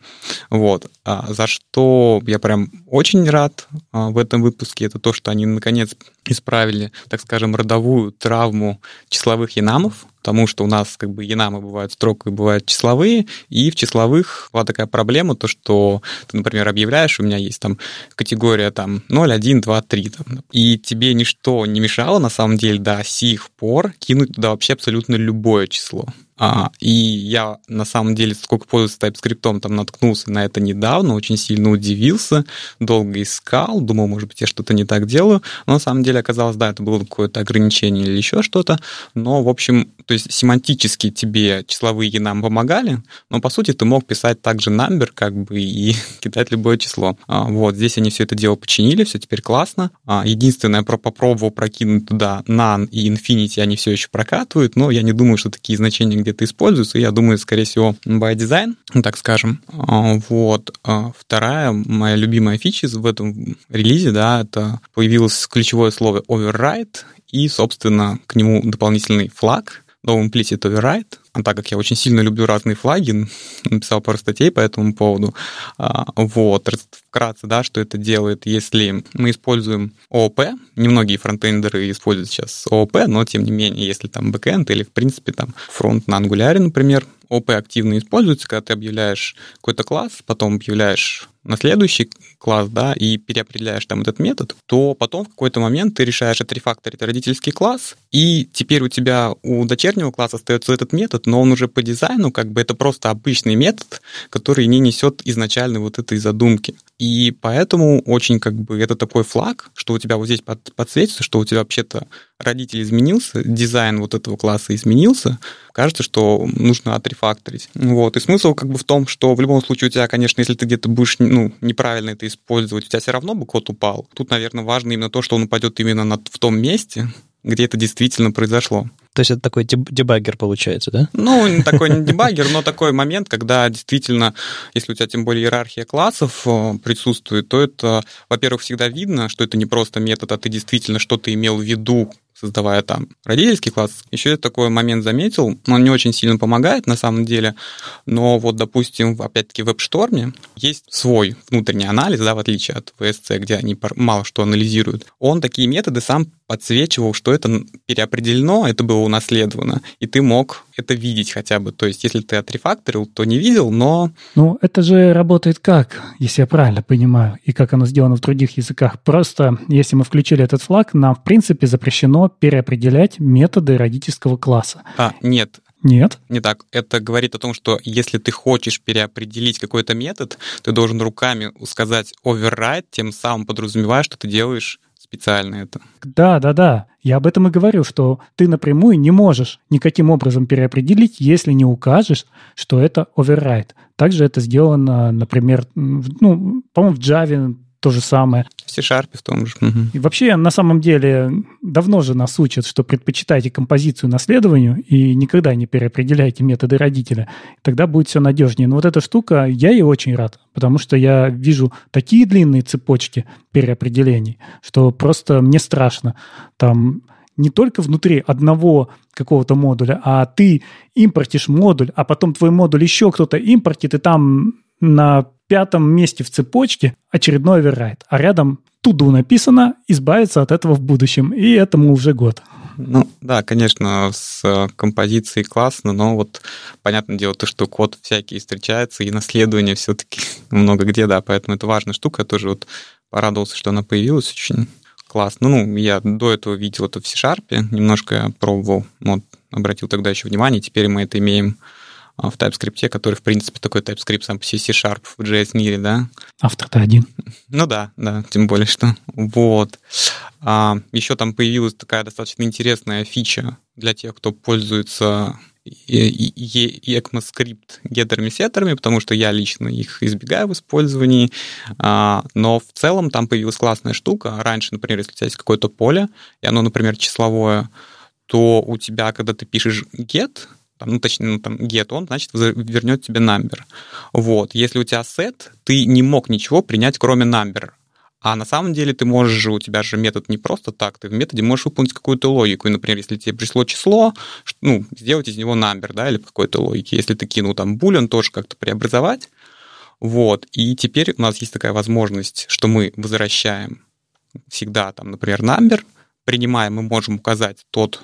Вот. А за что я прям очень рад а, в этом выпуске, это то, что они наконец исправили, так скажем, родовую травму числовых янамов, потому что у нас как бы янамы бывают строковые, бывают числовые, и в числовых была такая проблема, то, что ты, например, объявляешь, у меня есть там категория там 0, 1, 2, 3, там, и тебе ничто не мешало на самом деле до сих пор кинуть туда вообще абсолютно любое число. А, и я, на самом деле, сколько пользуюсь TypeScript, там наткнулся на это недавно, очень сильно удивился, долго искал, думал, может быть, я что-то не так делаю, но на самом деле оказалось, да, это было какое-то ограничение или еще что-то, но, в общем, то есть семантически тебе числовые нам помогали, но, по сути, ты мог писать также number, как бы, и кидать любое число. А, вот, здесь они все это дело починили, все теперь классно. А, единственное, про попробовал прокинуть туда none и infinity, они все еще прокатывают, но я не думаю, что такие значения где-то используются. Я думаю, скорее всего, by design, так скажем. А, вот. А вторая моя любимая фича в этом релизе, да, это появилось ключевое слово override, и, собственно, к нему дополнительный флаг, no implicit override, а так как я очень сильно люблю разные флаги, написал пару статей по этому поводу. А, вот, вкратце, да, что это делает, если мы используем ООП, немногие фронтендеры используют сейчас ООП, но тем не менее, если там бэкэнд или, в принципе, там фронт на Angular, например, ОП активно используется, когда ты объявляешь какой-то класс, потом объявляешь на следующий класс, да, и переопределяешь там этот метод, то потом в какой-то момент ты решаешь отрефакторить родительский класс, и теперь у тебя у дочернего класса остается этот метод, но он уже по дизайну как бы это просто обычный метод, который не несет изначально вот этой задумки. И поэтому очень как бы это такой флаг, что у тебя вот здесь под, подсветится, что у тебя вообще-то родитель изменился, дизайн вот этого класса изменился, кажется, что нужно отрефакторить. Вот. И смысл как бы в том, что в любом случае у тебя, конечно, если ты где-то будешь ну, неправильно это использовать, у тебя все равно бы код упал. Тут, наверное, важно именно то, что он упадет именно на, в том месте, где это действительно произошло. То есть это такой дебаггер получается, да? Ну, такой не дебаггер, но такой момент, когда действительно, если у тебя тем более иерархия классов э, присутствует, то это, во-первых, всегда видно, что это не просто метод, а ты действительно что-то имел в виду, создавая там родительский класс. Еще я такой момент заметил, он не очень сильно помогает на самом деле, но вот, допустим, опять-таки в WebStorm есть свой внутренний анализ, да, в отличие от VSC, где они мало что анализируют. Он такие методы сам подсвечивал, что это переопределено, это было унаследовано, и ты мог это видеть хотя бы. То есть, если ты отрефакторил, то не видел, но... Ну, это же работает как, если я правильно понимаю, и как оно сделано в других языках. Просто, если мы включили этот флаг, нам, в принципе, запрещено переопределять методы родительского класса. А, нет, нет. Не так. Это говорит о том, что если ты хочешь переопределить какой-то метод, ты должен руками сказать override, тем самым подразумевая, что ты делаешь специально это. Да, да, да. Я об этом и говорю, что ты напрямую не можешь никаким образом переопределить, если не укажешь, что это override. Также это сделано, например, ну, по-моему, в Java то же самое. В C-Sharp в том же. И вообще, на самом деле, давно же нас учат, что предпочитайте композицию наследованию и никогда не переопределяйте методы родителя. Тогда будет все надежнее. Но вот эта штука, я ей очень рад, потому что я вижу такие длинные цепочки переопределений, что просто мне страшно. Там не только внутри одного какого-то модуля, а ты импортишь модуль, а потом твой модуль еще кто-то импортит, и там на пятом месте в цепочке очередной оверрайт, а рядом туду написано «избавиться от этого в будущем», и этому уже год. Ну, да, конечно, с композицией классно, но вот понятное дело то, что код всякий встречается, и наследование все-таки много где, да, поэтому это важная штука. Я тоже вот порадовался, что она появилась, очень классно. Ну, я до этого видел это в C-Sharp, немножко пробовал, вот, обратил тогда еще внимание, теперь мы это имеем в TypeScript, который, в принципе, такой TypeScript сам по себе C-Sharp в JS-мире, да? Автор-то один. Ну да, да, тем более что. Вот. А, еще там появилась такая достаточно интересная фича для тех, кто пользуется ECMAScript гетерами сеттерами, потому что я лично их избегаю в использовании. А, но в целом там появилась классная штука. Раньше, например, если у тебя есть какое-то поле, и оно, например, числовое, то у тебя, когда ты пишешь get, там, ну, точнее, ну, там, get он, значит, вернет тебе number. Вот. Если у тебя set, ты не мог ничего принять, кроме number. А на самом деле ты можешь же, у тебя же метод не просто так, ты в методе можешь выполнить какую-то логику. И, например, если тебе пришло число, ну, сделать из него number, да, или по какой-то логике. Если ты кинул там boolean, тоже как-то преобразовать. Вот. И теперь у нас есть такая возможность, что мы возвращаем всегда там, например, number, принимаем, мы можем указать тот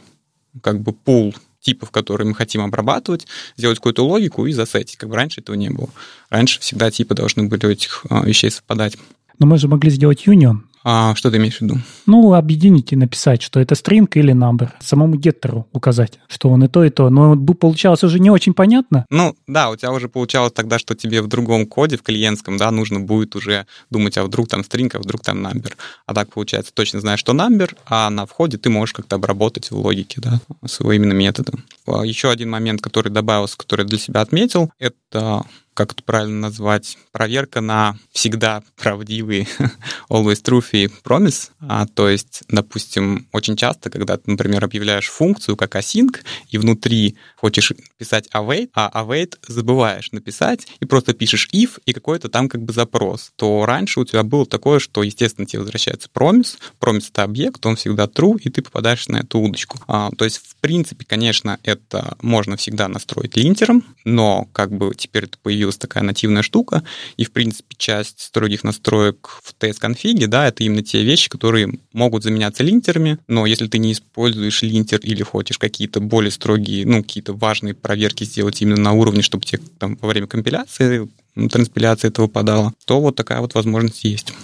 как бы пул типов, которые мы хотим обрабатывать, сделать какую-то логику и засетить. Как бы раньше этого не было. Раньше всегда типы должны были у этих а, вещей совпадать. Но мы же могли сделать union. А что ты имеешь в виду? Ну, объединить и написать, что это string или number. Самому геттеру указать, что он и то, и то. Но получалось уже не очень понятно. Ну, да, у тебя уже получалось тогда, что тебе в другом коде, в клиентском, да, нужно будет уже думать, а вдруг там string, а вдруг там number. А так, получается, точно знаешь, что number, а на входе ты можешь как-то обработать в логике, да, своего именно метода. Еще один момент, который добавился, который я для себя отметил, это как это правильно назвать, проверка на всегда правдивый always true и promise. А, то есть, допустим, очень часто, когда ты, например, объявляешь функцию как async, и внутри хочешь писать await, а await забываешь написать, и просто пишешь if, и какой-то там как бы запрос, то раньше у тебя было такое, что, естественно, тебе возвращается promise, promise — это объект, он всегда true, и ты попадаешь на эту удочку. А, то есть, в принципе, конечно, это можно всегда настроить линтером, но как бы теперь это появилось появилась такая нативная штука, и, в принципе, часть строгих настроек в TS-конфиге, да, это именно те вещи, которые могут заменяться линтерами, но если ты не используешь линтер или хочешь какие-то более строгие, ну, какие-то важные проверки сделать именно на уровне, чтобы тебе там во время компиляции транспиляция этого подала, то вот такая вот возможность есть.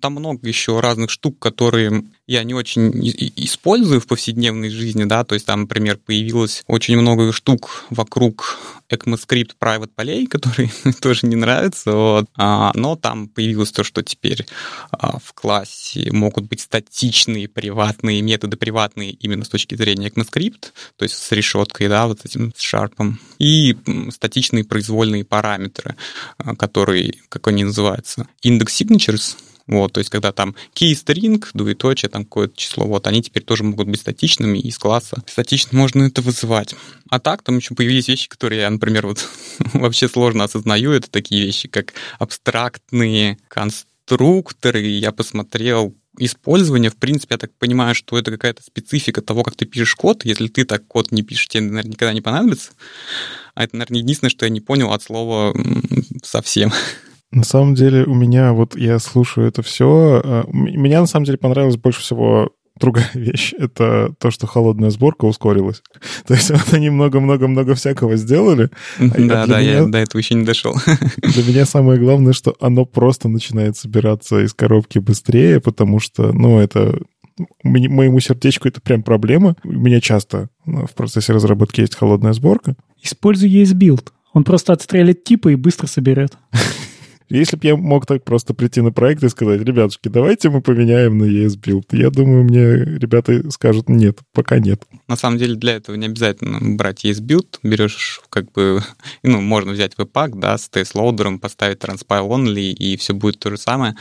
Там много еще разных штук, которые я не очень использую в повседневной жизни, да, то есть там, например, появилось очень много штук вокруг ECMAScript private полей, которые тоже не нравятся, вот. а, но там появилось то, что теперь а, в классе могут быть статичные приватные методы, приватные именно с точки зрения ECMAScript, то есть с решеткой, да, вот этим с шарпом, и статичные произвольные параметры, а, которые, как они называются, index signatures, вот, то есть, когда там key string, двоеточие, там какое-то число, вот, они теперь тоже могут быть статичными, из класса статично можно это вызывать. А так, там еще появились вещи, которые я, например, вот вообще сложно осознаю, это такие вещи, как абстрактные конструкторы, я посмотрел использование, в принципе, я так понимаю, что это какая-то специфика того, как ты пишешь код. Если ты так код не пишешь, тебе, наверное, никогда не понадобится. А это, наверное, единственное, что я не понял от слова совсем. На самом деле у меня вот я слушаю это все. А, меня на самом деле понравилось больше всего другая вещь — это то, что холодная сборка ускорилась. То есть вот они много-много-много всякого сделали. А да, да, меня, я до этого еще не дошел. Для меня самое главное, что оно просто начинает собираться из коробки быстрее, потому что, ну, это моему сердечку это прям проблема. У меня часто ну, в процессе разработки есть холодная сборка. Используй ESBuild. Он просто отстрелит типа и быстро соберет. Если бы я мог так просто прийти на проект и сказать, ребятушки, давайте мы поменяем на ES Build, я думаю, мне ребята скажут, нет, пока нет. На самом деле для этого не обязательно брать ES Build, берешь как бы, ну, можно взять Webpack, да, с TS-лоудером, поставить Transpile Only, и все будет то же самое.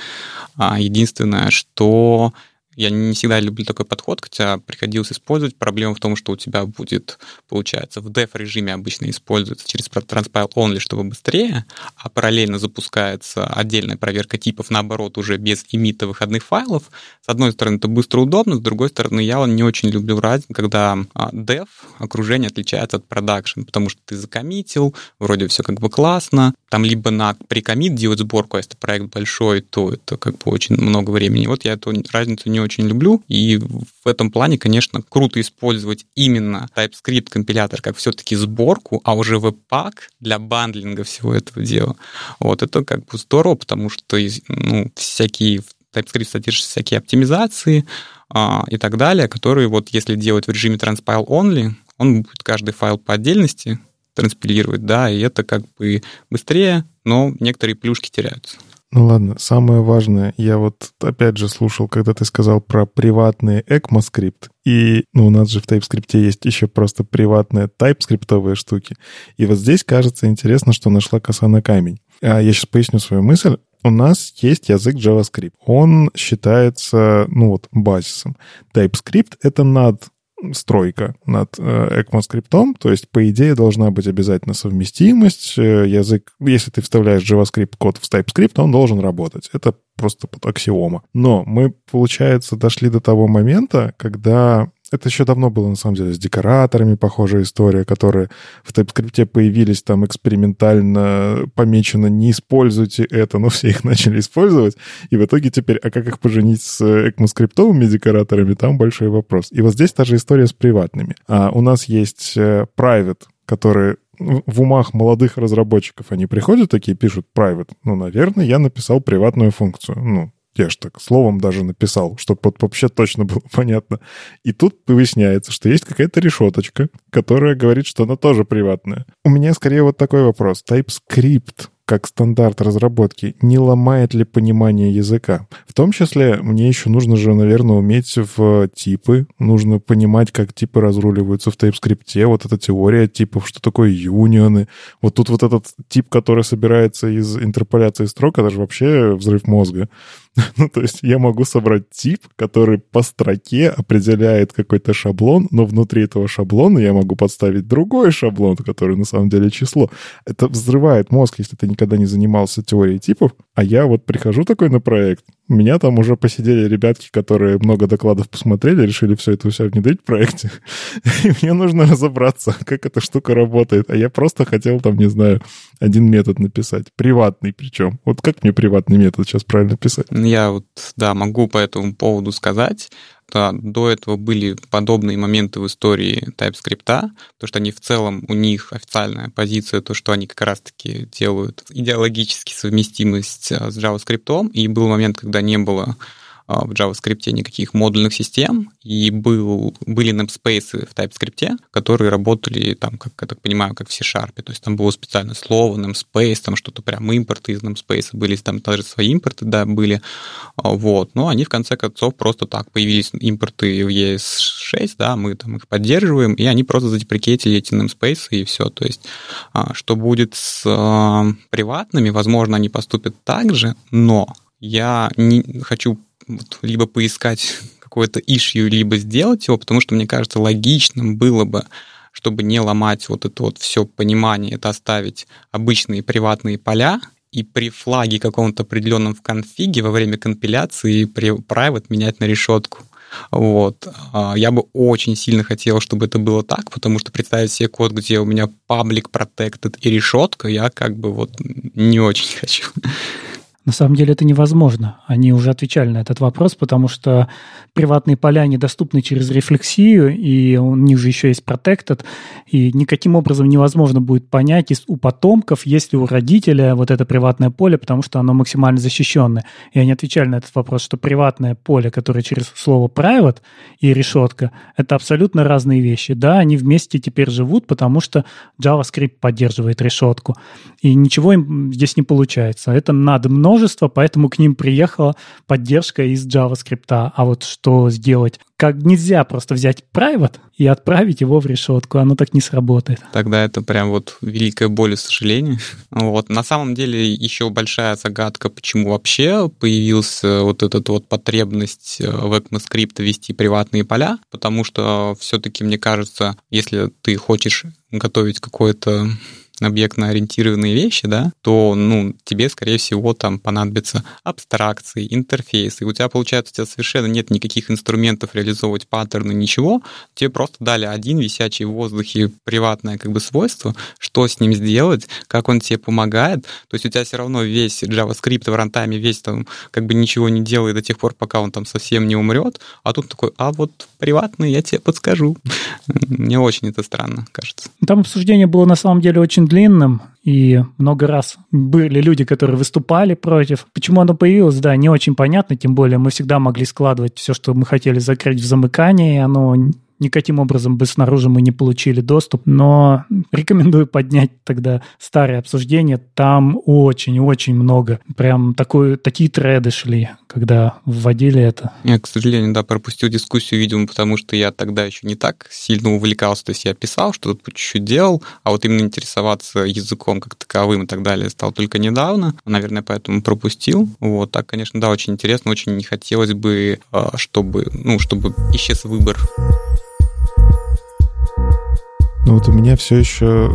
А единственное, что я не всегда люблю такой подход, хотя приходилось использовать. Проблема в том, что у тебя будет, получается, в def-режиме обычно используется через transpile only, чтобы быстрее, а параллельно запускается отдельная проверка типов, наоборот, уже без имита выходных файлов. С одной стороны, это быстро удобно, с другой стороны, я не очень люблю разницу, когда а, dev окружение отличается от production, потому что ты закоммитил, вроде все как бы классно, там либо на прикоммит делать сборку, а если проект большой, то это как бы очень много времени. Вот я эту разницу не очень люблю, и в этом плане, конечно, круто использовать именно TypeScript компилятор как все-таки сборку, а уже Webpack для бандлинга всего этого дела. Вот это как бы здорово, потому что ну, всякие TypeScript содержат всякие оптимизации а, и так далее, которые вот если делать в режиме transpile only, он будет каждый файл по отдельности транспилировать, да, и это как бы быстрее, но некоторые плюшки теряются. Ну ладно, самое важное, я вот опять же слушал, когда ты сказал про приватный ECMAScript, и ну, у нас же в TypeScript есть еще просто приватные TypeScript штуки. И вот здесь кажется интересно, что нашла коса на камень. А я сейчас поясню свою мысль. У нас есть язык JavaScript. Он считается, ну вот, базисом. TypeScript — это над стройка над э, ECMAScript, то есть, по идее, должна быть обязательно совместимость. Э, язык, если ты вставляешь JavaScript код в TypeScript, он должен работать. Это просто под аксиома. Но мы, получается, дошли до того момента, когда это еще давно было, на самом деле, с декораторами похожая история, которые в TypeScript появились там экспериментально помечено «не используйте это», но все их начали использовать. И в итоге теперь, а как их поженить с ECMAScript декораторами, там большой вопрос. И вот здесь та же история с приватными. А у нас есть э, private, которые в умах молодых разработчиков они приходят такие, пишут private. Ну, наверное, я написал приватную функцию. Ну, я же так словом даже написал, чтобы вот вообще точно было понятно. И тут выясняется, что есть какая-то решеточка, которая говорит, что она тоже приватная. У меня скорее вот такой вопрос. TypeScript как стандарт разработки не ломает ли понимание языка? В том числе мне еще нужно же, наверное, уметь в типы, нужно понимать, как типы разруливаются в TypeScript, вот эта теория типов, что такое юнионы. Вот тут вот этот тип, который собирается из интерполяции строк, это же вообще взрыв мозга. Ну, то есть я могу собрать тип, который по строке определяет какой-то шаблон, но внутри этого шаблона я могу подставить другой шаблон, который на самом деле число. Это взрывает мозг, если ты никогда не занимался теорией типов. А я вот прихожу такой на проект, у меня там уже посидели ребятки, которые много докладов посмотрели, решили все это у себя внедрить в проекте. И мне нужно разобраться, как эта штука работает. А я просто хотел там, не знаю, один метод написать. Приватный причем. Вот как мне приватный метод сейчас правильно писать? Я вот, да, могу по этому поводу сказать. Да, до этого были подобные моменты в истории TypeScript, то что они в целом, у них официальная позиция, то, что они как раз-таки делают идеологически совместимость а, с JavaScript, и был момент, когда не было в JavaScript никаких модульных систем, и был, были namespace в TypeScript, которые работали там, как я так понимаю, как в C-Sharp. То есть там было специальное слово, namespace, там что-то прям импорты из namespace были, там даже свои импорты, да, были. А, вот. Но они в конце концов просто так появились импорты в ES6, да, мы там их поддерживаем, и они просто задеприкетили эти namespace, и все. То есть а, что будет с приватными, возможно, они поступят так же, но я не хочу вот, либо поискать какое-то ишью, либо сделать его, потому что мне кажется логичным было бы чтобы не ломать вот это вот все понимание, это оставить обычные приватные поля, и при флаге каком-то определенном в конфиге во время компиляции при private менять на решетку. Вот. А, я бы очень сильно хотел, чтобы это было так, потому что представить себе код, где у меня public protected и решетка, я как бы вот не очень хочу. На самом деле это невозможно. Они уже отвечали на этот вопрос, потому что приватные поля недоступны через рефлексию, и у них же еще есть protected, и никаким образом невозможно будет понять у потомков, есть ли у родителя вот это приватное поле, потому что оно максимально защищенное. И они отвечали на этот вопрос, что приватное поле, которое через слово private и решетка, это абсолютно разные вещи. Да, они вместе теперь живут, потому что JavaScript поддерживает решетку, и ничего им здесь не получается. Это надо много множество, поэтому к ним приехала поддержка из JavaScript. А вот что сделать? Как нельзя просто взять private и отправить его в решетку, оно так не сработает. Тогда это прям вот великая боль и сожаление. Вот. На самом деле еще большая загадка, почему вообще появилась вот эта вот потребность э, в ECMAScript вести приватные поля, потому что все-таки, мне кажется, если ты хочешь готовить какое-то объектно-ориентированные вещи, да, то, ну, тебе, скорее всего, там понадобятся абстракции, интерфейсы. У тебя, получается, у тебя совершенно нет никаких инструментов реализовывать паттерны, ничего. Тебе просто дали один висячий в воздухе приватное как бы свойство, что с ним сделать, как он тебе помогает. То есть у тебя все равно весь JavaScript в рантайме весь там как бы ничего не делает до тех пор, пока он там совсем не умрет. А тут такой, а вот приватный я тебе подскажу. Мне очень это странно кажется. Там обсуждение было на самом деле очень длинным, и много раз были люди, которые выступали против. Почему оно появилось, да, не очень понятно, тем более мы всегда могли складывать все, что мы хотели закрыть в замыкании, оно никаким образом бы снаружи мы не получили доступ, но рекомендую поднять тогда старое обсуждение. Там очень-очень много. Прям такой, такие треды шли, когда вводили это. Я, к сожалению, да, пропустил дискуссию, видимо, потому что я тогда еще не так сильно увлекался. То есть я писал, что-то по чуть-чуть делал, а вот именно интересоваться языком как таковым и так далее стал только недавно. Наверное, поэтому пропустил. Вот так, конечно, да, очень интересно, очень не хотелось бы, а, чтобы, ну, чтобы исчез выбор Но вот у меня все еще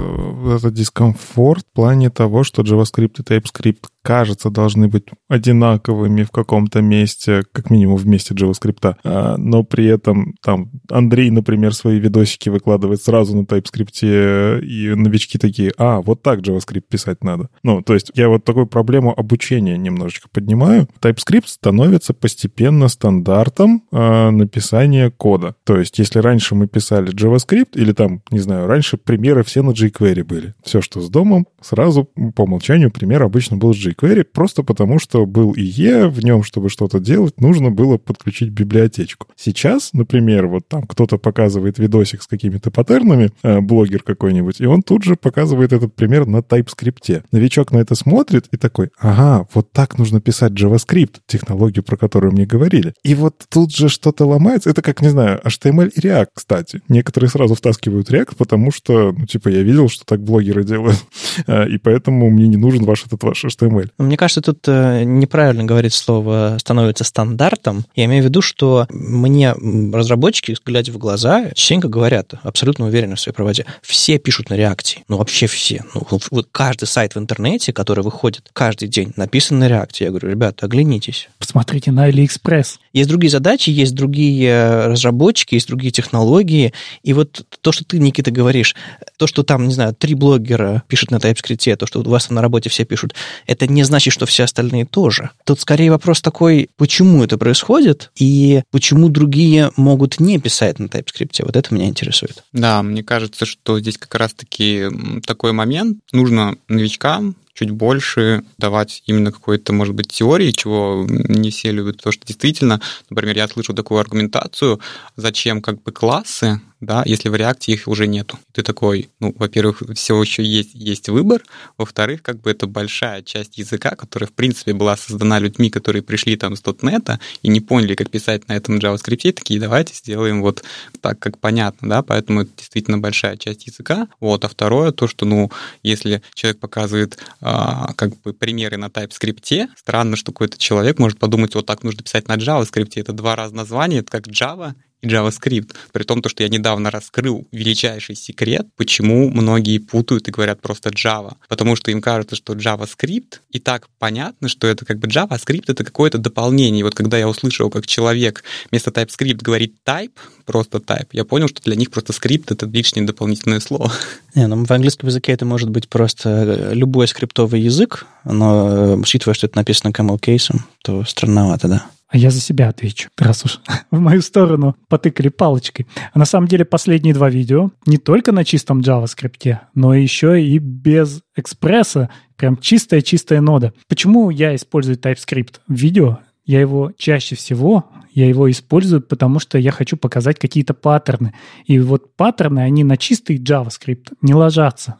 этот дискомфорт в плане того, что JavaScript и TypeScript кажется, должны быть одинаковыми в каком-то месте, как минимум в месте JavaScript. А, но при этом там Андрей, например, свои видосики выкладывает сразу на TypeScript, и новички такие, а, вот так JavaScript писать надо. Ну, то есть я вот такую проблему обучения немножечко поднимаю. TypeScript становится постепенно стандартом э, написания кода. То есть если раньше мы писали JavaScript, или там, не знаю, раньше примеры все на jQuery были. Все, что с домом, сразу по умолчанию пример обычно был с jQuery jQuery просто потому, что был IE, в нем, чтобы что-то делать, нужно было подключить библиотечку. Сейчас, например, вот там кто-то показывает видосик с какими-то паттернами, э, блогер какой-нибудь, и он тут же показывает этот пример на TypeScript. Новичок на это смотрит и такой, ага, вот так нужно писать JavaScript, технологию, про которую мне говорили. И вот тут же что-то ломается. Это как, не знаю, HTML и React, кстати. Некоторые сразу втаскивают React, потому что, ну, типа, я видел, что так блогеры делают, э, и поэтому мне не нужен ваш этот ваш HTML. Мне кажется, тут э, неправильно говорить слово «становится стандартом». Я имею в виду, что мне разработчики, глядя в глаза, частенько говорят, абсолютно уверены в своей правоте, все пишут на реакции. Ну, вообще все. Ну, вот каждый сайт в интернете, который выходит каждый день, написан на реакции. Я говорю, ребята, оглянитесь. Посмотрите на AliExpress. Есть другие задачи, есть другие э, разработчики, есть другие технологии. И вот то, что ты, Никита, говоришь, то, что там, не знаю, три блогера пишут на TypeScript, то, что у вас на работе все пишут, это не значит, что все остальные тоже. Тут скорее вопрос такой, почему это происходит и почему другие могут не писать на TypeScript. Вот это меня интересует. Да, мне кажется, что здесь как раз-таки такой момент. Нужно новичкам чуть больше давать именно какой-то, может быть, теории, чего не все любят, потому что действительно, например, я слышу такую аргументацию, зачем как бы классы, да, если в реакте их уже нету. Ты такой, ну, во-первых, все еще есть, есть выбор, во-вторых, как бы это большая часть языка, которая, в принципе, была создана людьми, которые пришли там с .NET и не поняли, как писать на этом JavaScript, такие, давайте сделаем вот так, как понятно, да, поэтому это действительно большая часть языка. Вот, а второе, то, что, ну, если человек показывает а, как бы примеры на TypeScript, странно, что какой-то человек может подумать, вот так нужно писать на JavaScript, это два раза названия, это как Java и JavaScript. При том, то, что я недавно раскрыл величайший секрет, почему многие путают и говорят просто Java. Потому что им кажется, что JavaScript, и так понятно, что это как бы JavaScript, это какое-то дополнение. И вот когда я услышал, как человек вместо TypeScript говорит type, просто type, я понял, что для них просто скрипт — это лишнее дополнительное слово. Не, ну в английском языке это может быть просто э, любой скриптовый язык, но э, учитывая, что это написано camel-кейсом, то странновато, да. А я за себя отвечу, раз уж в мою сторону потыкали палочкой. А на самом деле последние два видео не только на чистом JavaScript, но еще и без экспресса, прям чистая-чистая нода. Почему я использую TypeScript в видео? Я его чаще всего, я его использую, потому что я хочу показать какие-то паттерны. И вот паттерны, они на чистый JavaScript не ложатся.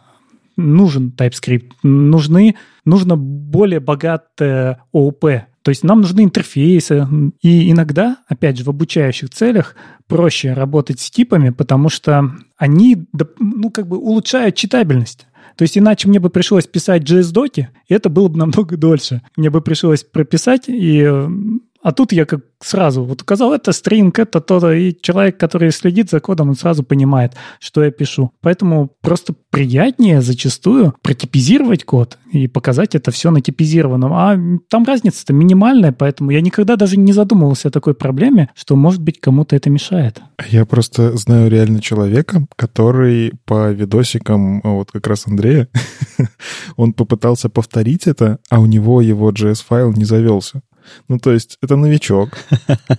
Нужен TypeScript, нужны, нужно более богатое ООП, то есть нам нужны интерфейсы. И иногда, опять же, в обучающих целях проще работать с типами, потому что они ну, как бы улучшают читабельность. То есть иначе мне бы пришлось писать JS-доки, и это было бы намного дольше. Мне бы пришлось прописать, и а тут я как сразу вот указал, это стринг, это то-то, и человек, который следит за кодом, он сразу понимает, что я пишу. Поэтому просто приятнее зачастую протипизировать код и показать это все на типизированном. А там разница-то минимальная, поэтому я никогда даже не задумывался о такой проблеме, что, может быть, кому-то это мешает. Я просто знаю реально человека, который по видосикам вот как раз Андрея, он попытался повторить это, а у него его JS-файл не завелся. Ну, то есть это новичок.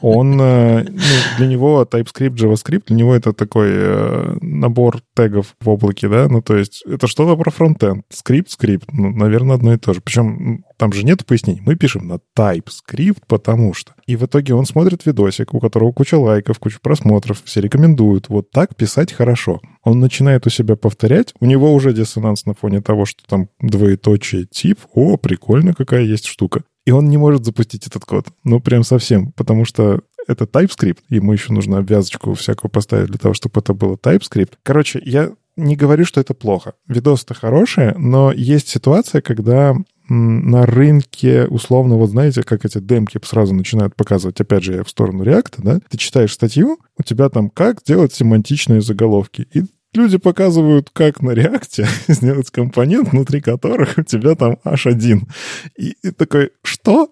Он, э, ну, для него TypeScript, JavaScript, для него это такой э, набор тегов в облаке, да? Ну, то есть это что-то про фронтенд. Скрипт, скрипт, ну, наверное, одно и то же. Причем там же нет пояснений. Мы пишем на TypeScript, потому что. И в итоге он смотрит видосик, у которого куча лайков, куча просмотров, все рекомендуют. Вот так писать хорошо. Он начинает у себя повторять, у него уже диссонанс на фоне того, что там двоеточие тип. О, прикольно, какая есть штука и он не может запустить этот код. Ну, прям совсем, потому что это TypeScript, ему еще нужно обвязочку всякую поставить для того, чтобы это было TypeScript. Короче, я не говорю, что это плохо. Видосы-то хорошие, но есть ситуация, когда на рынке, условно, вот знаете, как эти демки сразу начинают показывать, опять же, я в сторону React, да, ты читаешь статью, у тебя там как делать семантичные заголовки, и люди показывают, как на реакте сделать компонент, внутри которых у тебя там H1. И, и такой, что?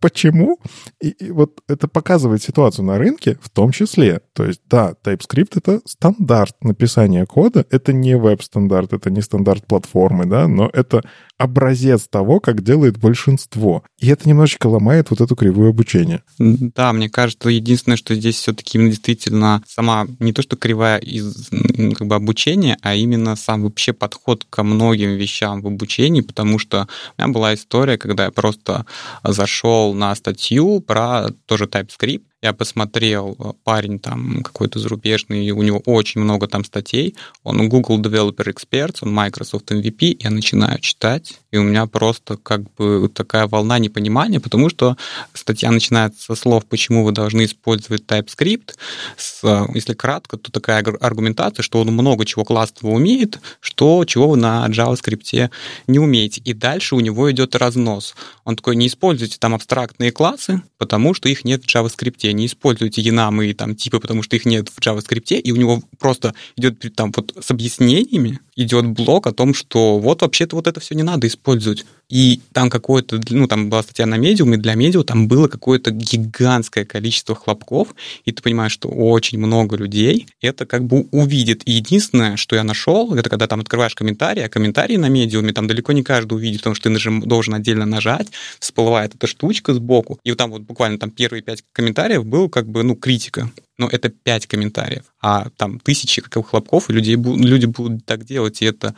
Почему? И, и вот это показывает ситуацию на рынке в том числе. То есть, да, TypeScript — это стандарт написания кода, это не веб-стандарт, это не стандарт платформы, да, но это образец того, как делает большинство. И это немножечко ломает вот эту кривую обучения. Да, мне кажется, единственное, что здесь все-таки действительно сама не то, что кривая из как бы, обучения, а именно сам вообще подход ко многим вещам в обучении, потому что у меня была история, когда я просто зашел на статью про тоже TypeScript, я посмотрел, э, парень там какой-то зарубежный, у него очень много там статей, он Google Developer Experts, он Microsoft MVP, я начинаю читать, и у меня просто как бы такая волна непонимания, потому что статья начинается со слов, почему вы должны использовать TypeScript, с, э, если кратко, то такая аргументация, что он много чего классного умеет, что чего вы на JavaScript не умеете. И дальше у него идет разнос. Он такой, не используйте там абстрактные классы, потому что их нет в JavaScript не используйте янамы и там типы, потому что их нет в JavaScript, и у него просто идет там вот с объяснениями, идет блок о том, что вот вообще-то вот это все не надо использовать. И там какое-то, ну, там была статья на медиум, и для медиум там было какое-то гигантское количество хлопков, и ты понимаешь, что очень много людей это как бы увидит. И единственное, что я нашел, это когда там открываешь комментарии, а комментарии на медиуме там далеко не каждый увидит, потому что ты нажим, должен отдельно нажать, всплывает эта штучка сбоку, и вот там вот буквально там первые пять комментариев был как бы, ну, критика. Но это пять комментариев, а там тысячи хлопков, и людей, люди будут так делать, и это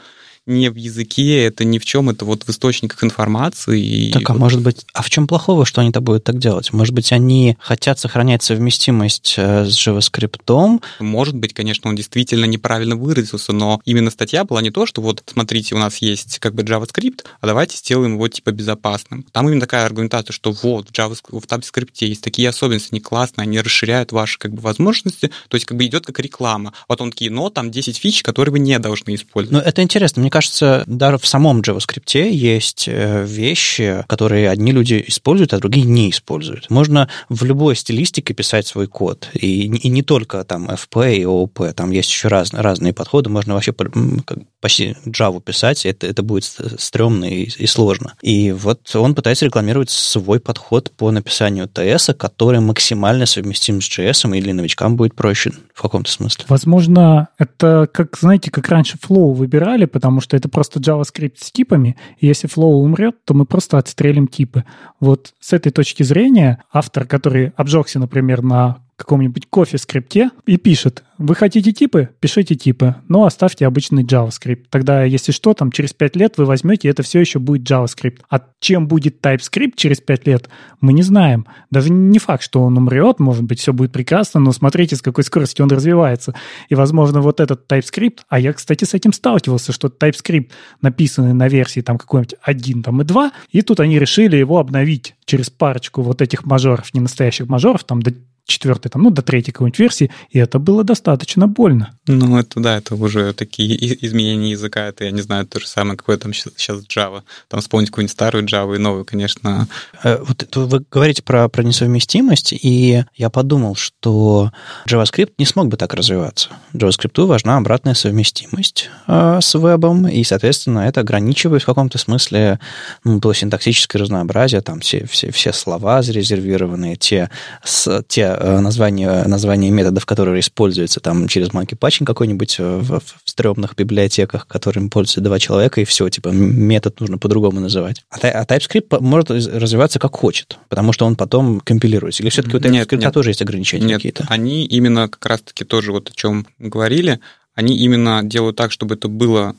не в языке, это ни в чем, это вот в источниках информации. Так, а вот... может быть, а в чем плохого, что они то будут так делать? Может быть, они хотят сохранять совместимость э, с JavaScript? Может быть, конечно, он действительно неправильно выразился, но именно статья была не то, что вот, смотрите, у нас есть как бы JavaScript, а давайте сделаем его типа безопасным. Там именно такая аргументация, что вот в JavaScript, в TypeScript есть такие особенности, они классные, они расширяют ваши как бы возможности, то есть как бы идет как реклама. Потом такие, но там 10 фич, которые вы не должны использовать. Ну, это интересно. Мне кажется, даже в самом JavaScript есть э, вещи, которые одни люди используют, а другие не используют. Можно в любой стилистике писать свой код. И, и не только там FP и OOP, там есть еще раз, разные подходы. Можно вообще как, почти Java писать, это, это будет стрёмно и, и сложно. И вот он пытается рекламировать свой подход по написанию TS, который максимально совместим с JS, или новичкам будет проще в каком-то смысле. Возможно, это как, знаете, как раньше Flow выбирали, потому что это просто JavaScript с типами, и если Flow умрет, то мы просто отстрелим типы. Вот с этой точки зрения автор, который обжегся, например, на каком-нибудь кофе-скрипте и пишет, вы хотите типы? Пишите типы, но оставьте обычный JavaScript. Тогда, если что, там через 5 лет вы возьмете, это все еще будет JavaScript. А чем будет TypeScript через 5 лет, мы не знаем. Даже не факт, что он умрет, может быть, все будет прекрасно, но смотрите, с какой скоростью он развивается. И, возможно, вот этот TypeScript, а я, кстати, с этим сталкивался, что TypeScript написанный на версии там какой-нибудь 1 там, и 2, и тут они решили его обновить через парочку вот этих мажоров, не настоящих мажоров, там до четвертой, там, ну, до третьей какой-нибудь версии, и это было достаточно больно. Ну, это да, это уже такие изменения языка, это, я не знаю, то же самое, какое там сейчас Java. Там вспомнить какую-нибудь старую Java и новую, конечно. Э, вот вы говорите про, про несовместимость, и я подумал, что JavaScript не смог бы так развиваться. JavaScript важна обратная совместимость э, с вебом, и, соответственно, это ограничивает в каком-то смысле ну, то синтаксическое разнообразие, там все, все, все слова зарезервированные, те, с, те Э, название, название методов, которые используются там через monkey patching какой-нибудь э, в, в стрёмных библиотеках, которым пользуются два человека, и все, типа, метод нужно по-другому называть. А, а TypeScript может развиваться как хочет, потому что он потом компилируется. Или все-таки у TypeScript нет, нет. тоже есть ограничения нет, какие-то? они именно как раз-таки тоже вот о чем говорили, они именно делают так, чтобы это было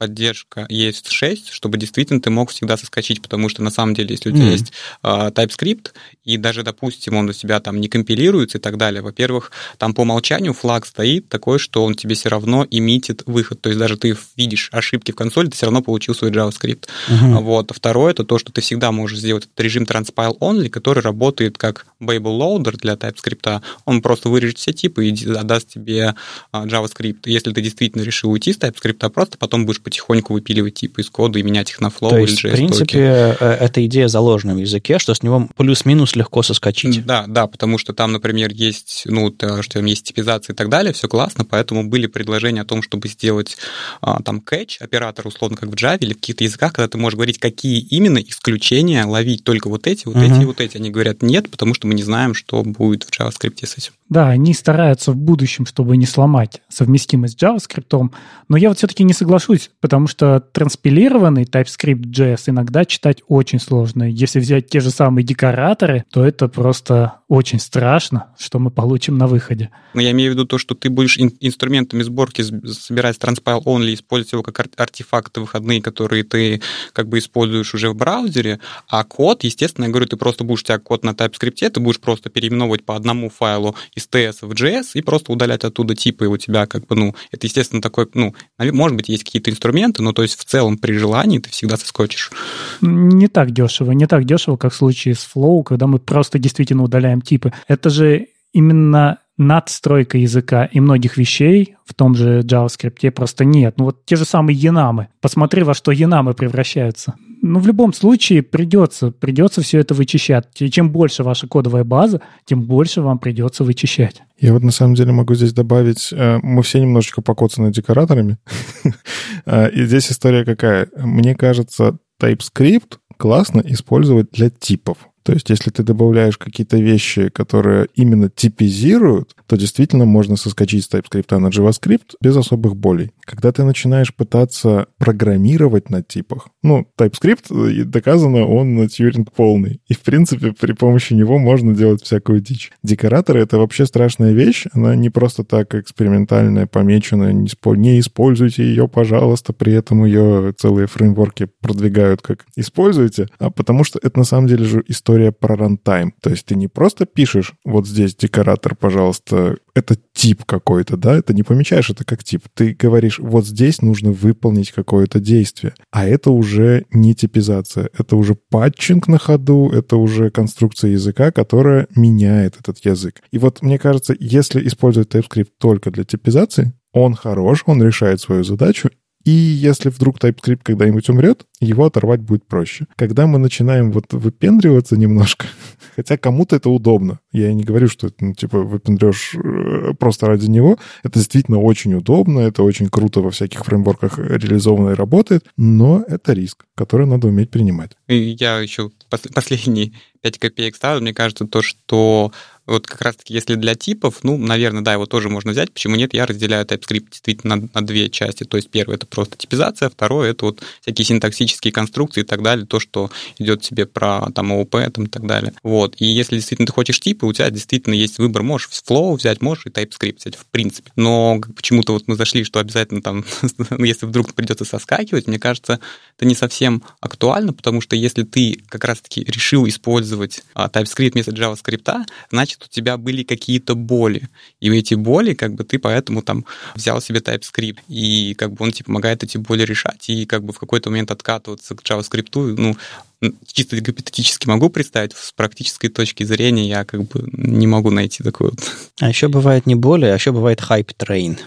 поддержка ES6, чтобы действительно ты мог всегда соскочить, потому что на самом деле, если у тебя mm. есть э, TypeScript, и даже, допустим, он у тебя там не компилируется и так далее, во-первых, там по умолчанию флаг стоит такой, что он тебе все равно имитит выход, то есть даже ты видишь ошибки в консоли, ты все равно получил свой JavaScript. Mm-hmm. Вот. А второе, это то, что ты всегда можешь сделать этот режим transpile only, который работает как Babel loader для TypeScript. Он просто вырежет все типы и отдаст тебе а, JavaScript. Если ты действительно решил уйти с TypeScript, просто потом будешь потихоньку выпиливать типы из кода и менять их на Flow То или есть, JS. в принципе, э, эта идея заложена в языке, что с него плюс-минус легко соскочить. Да, да, потому что там, например, есть, ну, то, что там есть типизация и так далее, все классно, поэтому были предложения о том, чтобы сделать а, там catch, оператор, условно, как в Java или в каких-то языках, когда ты можешь говорить, какие именно исключения ловить только вот эти, вот uh-huh. эти и вот эти. Они говорят нет, потому что мы не знаем, что будет в JavaScript с этим. Да, они стараются в будущем, чтобы не сломать совместимость с JavaScript, но я вот все-таки не соглашусь, потому что транспилированный TypeScript.js иногда читать очень сложно. Если взять те же самые декораторы, то это просто очень страшно, что мы получим на выходе. Но я имею в виду то, что ты будешь ин- инструментами сборки собирать transpile only, использовать его как артефакты выходные, которые ты как бы используешь уже в браузере, а код, естественно, я говорю, ты просто будешь, у тебя код на TypeScript, ты будешь просто переименовывать по одному файлу из TS в JS и просто удалять оттуда типы, и у тебя как бы, ну, это, естественно, такой, ну, может быть, есть какие-то инструменты, но то есть в целом при желании ты всегда соскочишь. Не так дешево, не так дешево, как в случае с Flow, когда мы просто действительно удаляем типы. Это же именно надстройка языка и многих вещей в том же JavaScript просто нет. Ну вот те же самые янамы. Посмотри, во что янамы превращаются. Ну, в любом случае придется, придется все это вычищать. И чем больше ваша кодовая база, тем больше вам придется вычищать. Я вот на самом деле могу здесь добавить, мы все немножечко покоцаны декораторами. И здесь история какая? Мне кажется, TypeScript классно использовать для типов. То есть, если ты добавляешь какие-то вещи, которые именно типизируют, то действительно можно соскочить с TypeScript на JavaScript без особых болей. Когда ты начинаешь пытаться программировать на типах, ну, TypeScript, доказано, он Тьюринг полный. И, в принципе, при помощи него можно делать всякую дичь. Декораторы — это вообще страшная вещь. Она не просто так экспериментальная, помеченная. Не, не используйте ее, пожалуйста. При этом ее целые фреймворки продвигают как «используйте», а потому что это на самом деле же история про runtime. То есть ты не просто пишешь «вот здесь декоратор, пожалуйста, это тип какой-то, да, это не помечаешь это как тип. Ты говоришь, вот здесь нужно выполнить какое-то действие. А это уже не типизация, это уже patching на ходу, это уже конструкция языка, которая меняет этот язык. И вот мне кажется, если использовать TypeScript только для типизации, он хорош, он решает свою задачу, и если вдруг TypeScript когда-нибудь умрет, его оторвать будет проще. Когда мы начинаем вот выпендриваться немножко, хотя кому-то это удобно. Я не говорю, что это, ну, типа, выпендрешь просто ради него. Это действительно очень удобно, это очень круто во всяких фреймворках реализовано и работает, но это риск, который надо уметь принимать. Я еще последние 5 копеек ставлю. Мне кажется, то, что вот как раз-таки, если для типов, ну, наверное, да, его тоже можно взять. Почему нет? Я разделяю TypeScript действительно на, на две части. То есть первое — это просто типизация, второе — это вот всякие синтаксические конструкции и так далее, то, что идет тебе про там ООП там, и так далее. Вот. И если действительно ты хочешь типы, у тебя действительно есть выбор. Можешь Flow взять, можешь и TypeScript взять, в принципе. Но почему-то вот мы зашли, что обязательно там, ну, если вдруг придется соскакивать, мне кажется, это не совсем актуально, потому что если ты как раз-таки решил использовать а, TypeScript вместо JavaScript, значит, у тебя были какие-то боли. И эти боли, как бы ты поэтому там взял себе TypeScript, и как бы он тебе помогает эти боли решать, и как бы в какой-то момент откатываться к JavaScript, ну, чисто гипотетически могу представить, с практической точки зрения я как бы не могу найти вот. А еще бывает не боли, а еще бывает hype train.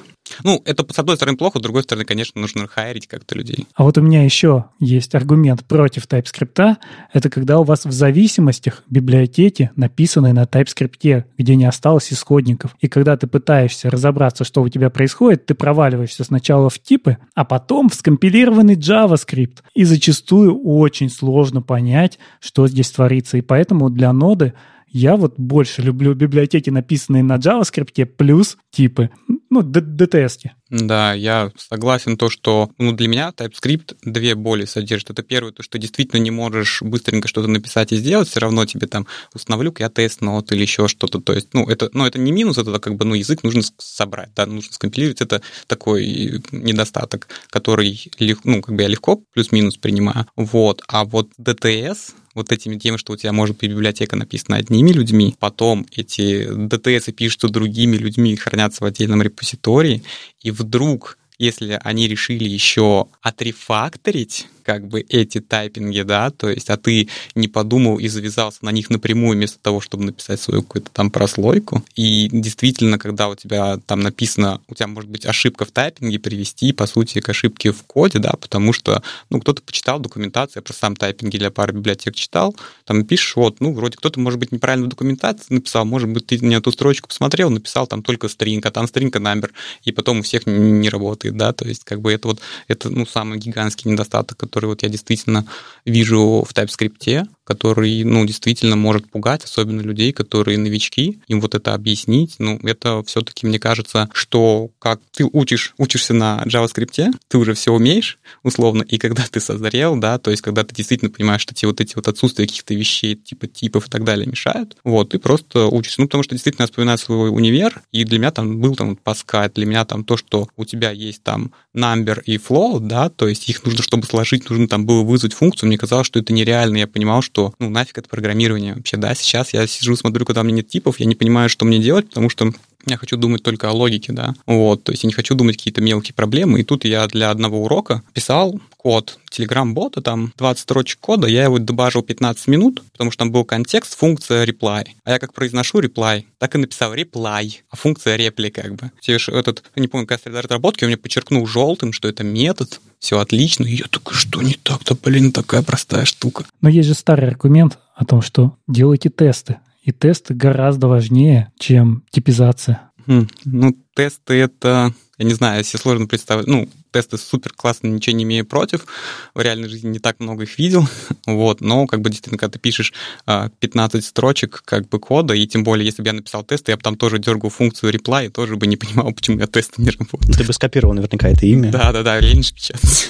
Ну, это, с одной стороны, плохо, с другой стороны, конечно, нужно хайрить как-то людей. А вот у меня еще есть аргумент против TypeScript. Это когда у вас в зависимостях библиотеки написаны на TypeScript, где не осталось исходников. И когда ты пытаешься разобраться, что у тебя происходит, ты проваливаешься сначала в типы, а потом в скомпилированный JavaScript. И зачастую очень сложно понять, что здесь творится. И поэтому для ноды я вот больше люблю библиотеки, написанные на JavaScript, плюс типы, ну, DTS. Да, я согласен то, что ну, для меня TypeScript две боли содержит. Это первое, то, что действительно не можешь быстренько что-то написать и сделать, все равно тебе там установлю я тест нот или еще что-то. То есть, ну, это, ну, это не минус, это как бы, ну, язык нужно собрать, да, нужно скомпилировать. Это такой недостаток, который, ну, как бы я легко плюс-минус принимаю. Вот. А вот DTS, вот этими тем, что у тебя может быть библиотека написана одними людьми, потом эти DTS пишутся другими людьми, хранятся в отдельном репозитории, и вдруг, если они решили еще отрефакторить как бы эти тайпинги, да, то есть, а ты не подумал и завязался на них напрямую вместо того, чтобы написать свою какую-то там прослойку. И действительно, когда у тебя там написано, у тебя может быть ошибка в тайпинге, привести, по сути, к ошибке в коде, да, потому что, ну, кто-то почитал документацию, я про сам тайпинги для пары библиотек читал, там пишешь, вот, ну, вроде кто-то, может быть, неправильно в документации написал, может быть, ты не эту строчку посмотрел, написал там только стринг, а там стринг number, и потом у всех не работает, да, то есть, как бы это вот, это, ну, самый гигантский недостаток, который вот я действительно вижу в TypeScript, который, ну, действительно может пугать, особенно людей, которые новички, им вот это объяснить, ну, это все-таки, мне кажется, что как ты учишь, учишься на JavaScript, ты уже все умеешь, условно, и когда ты созрел, да, то есть когда ты действительно понимаешь, что тебе вот эти вот отсутствия каких-то вещей, типа типов и так далее мешают, вот, ты просто учишься. Ну, потому что действительно вспоминаю свой универ, и для меня там был там Pascal, для меня там то, что у тебя есть там number и flow, да, то есть их нужно, чтобы сложить, нужно там было вызвать функцию, мне казалось, что это нереально, я понимал, что что, ну, нафиг это программирование вообще, да, сейчас я сижу, смотрю, когда у меня нет типов, я не понимаю, что мне делать, потому что я хочу думать только о логике, да, вот, то есть я не хочу думать какие-то мелкие проблемы, и тут я для одного урока писал код Telegram-бота, там 20 строчек кода, я его добавил 15 минут, потому что там был контекст, функция reply. А я как произношу reply, так и написал reply, а функция reply как бы. Этот, не помню, какая среда разработки, он мне подчеркнул желтым, что это метод, все отлично. И я такой, что не так-то, блин, такая простая штука. Но есть же старый аргумент о том, что делайте тесты. И тесты гораздо важнее, чем типизация. Хм, ну, тесты это, я не знаю, если сложно представить, ну, тесты супер классные, ничего не имею против. В реальной жизни не так много их видел, вот, но как бы действительно, когда ты пишешь 15 а, строчек как бы кода, и тем более, если бы я написал тест, я бы там тоже дергал функцию reply, и тоже бы не понимал, почему я тесты не работают. Ты бы скопировал наверняка это имя. Да-да-да, рейндж печатать.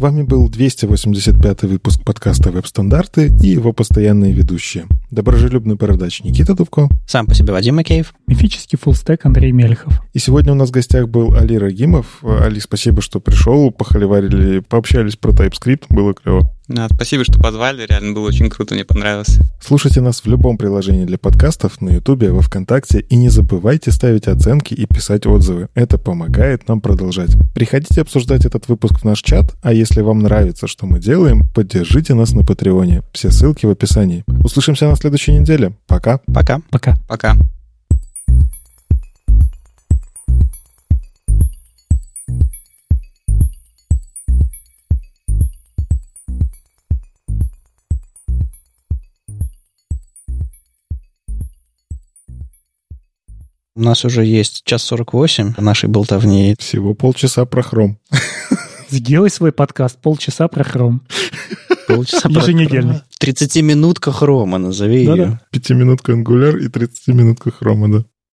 С вами был 285 выпуск подкаста «Веб-стандарты» и его постоянные ведущие. Доброжелюбный бородач Никита Дубко. Сам по себе Вадим Макеев. Мифический фуллстек Андрей Мельхов. И сегодня у нас в гостях был Али Рагимов. Али, спасибо, что пришел, похоливарили, пообщались про TypeScript, было клево. Да, спасибо, что позвали. Реально было очень круто, мне понравилось. Слушайте нас в любом приложении для подкастов, на Ютубе, во Вконтакте. И не забывайте ставить оценки и писать отзывы. Это помогает нам продолжать. Приходите обсуждать этот выпуск в наш чат. А если вам нравится, что мы делаем, поддержите нас на Патреоне. Все ссылки в описании. Услышимся на следующей неделе. Пока. Пока. Пока. Пока. У нас уже есть час 48 нашей болтовни. Всего полчаса про хром. Сделай свой подкаст полчаса про хром. Полчаса Еженедельно. 30-минутка хрома, назови да, ее. Да, 5-минутка ангуляр и 30-минутка хрома, да.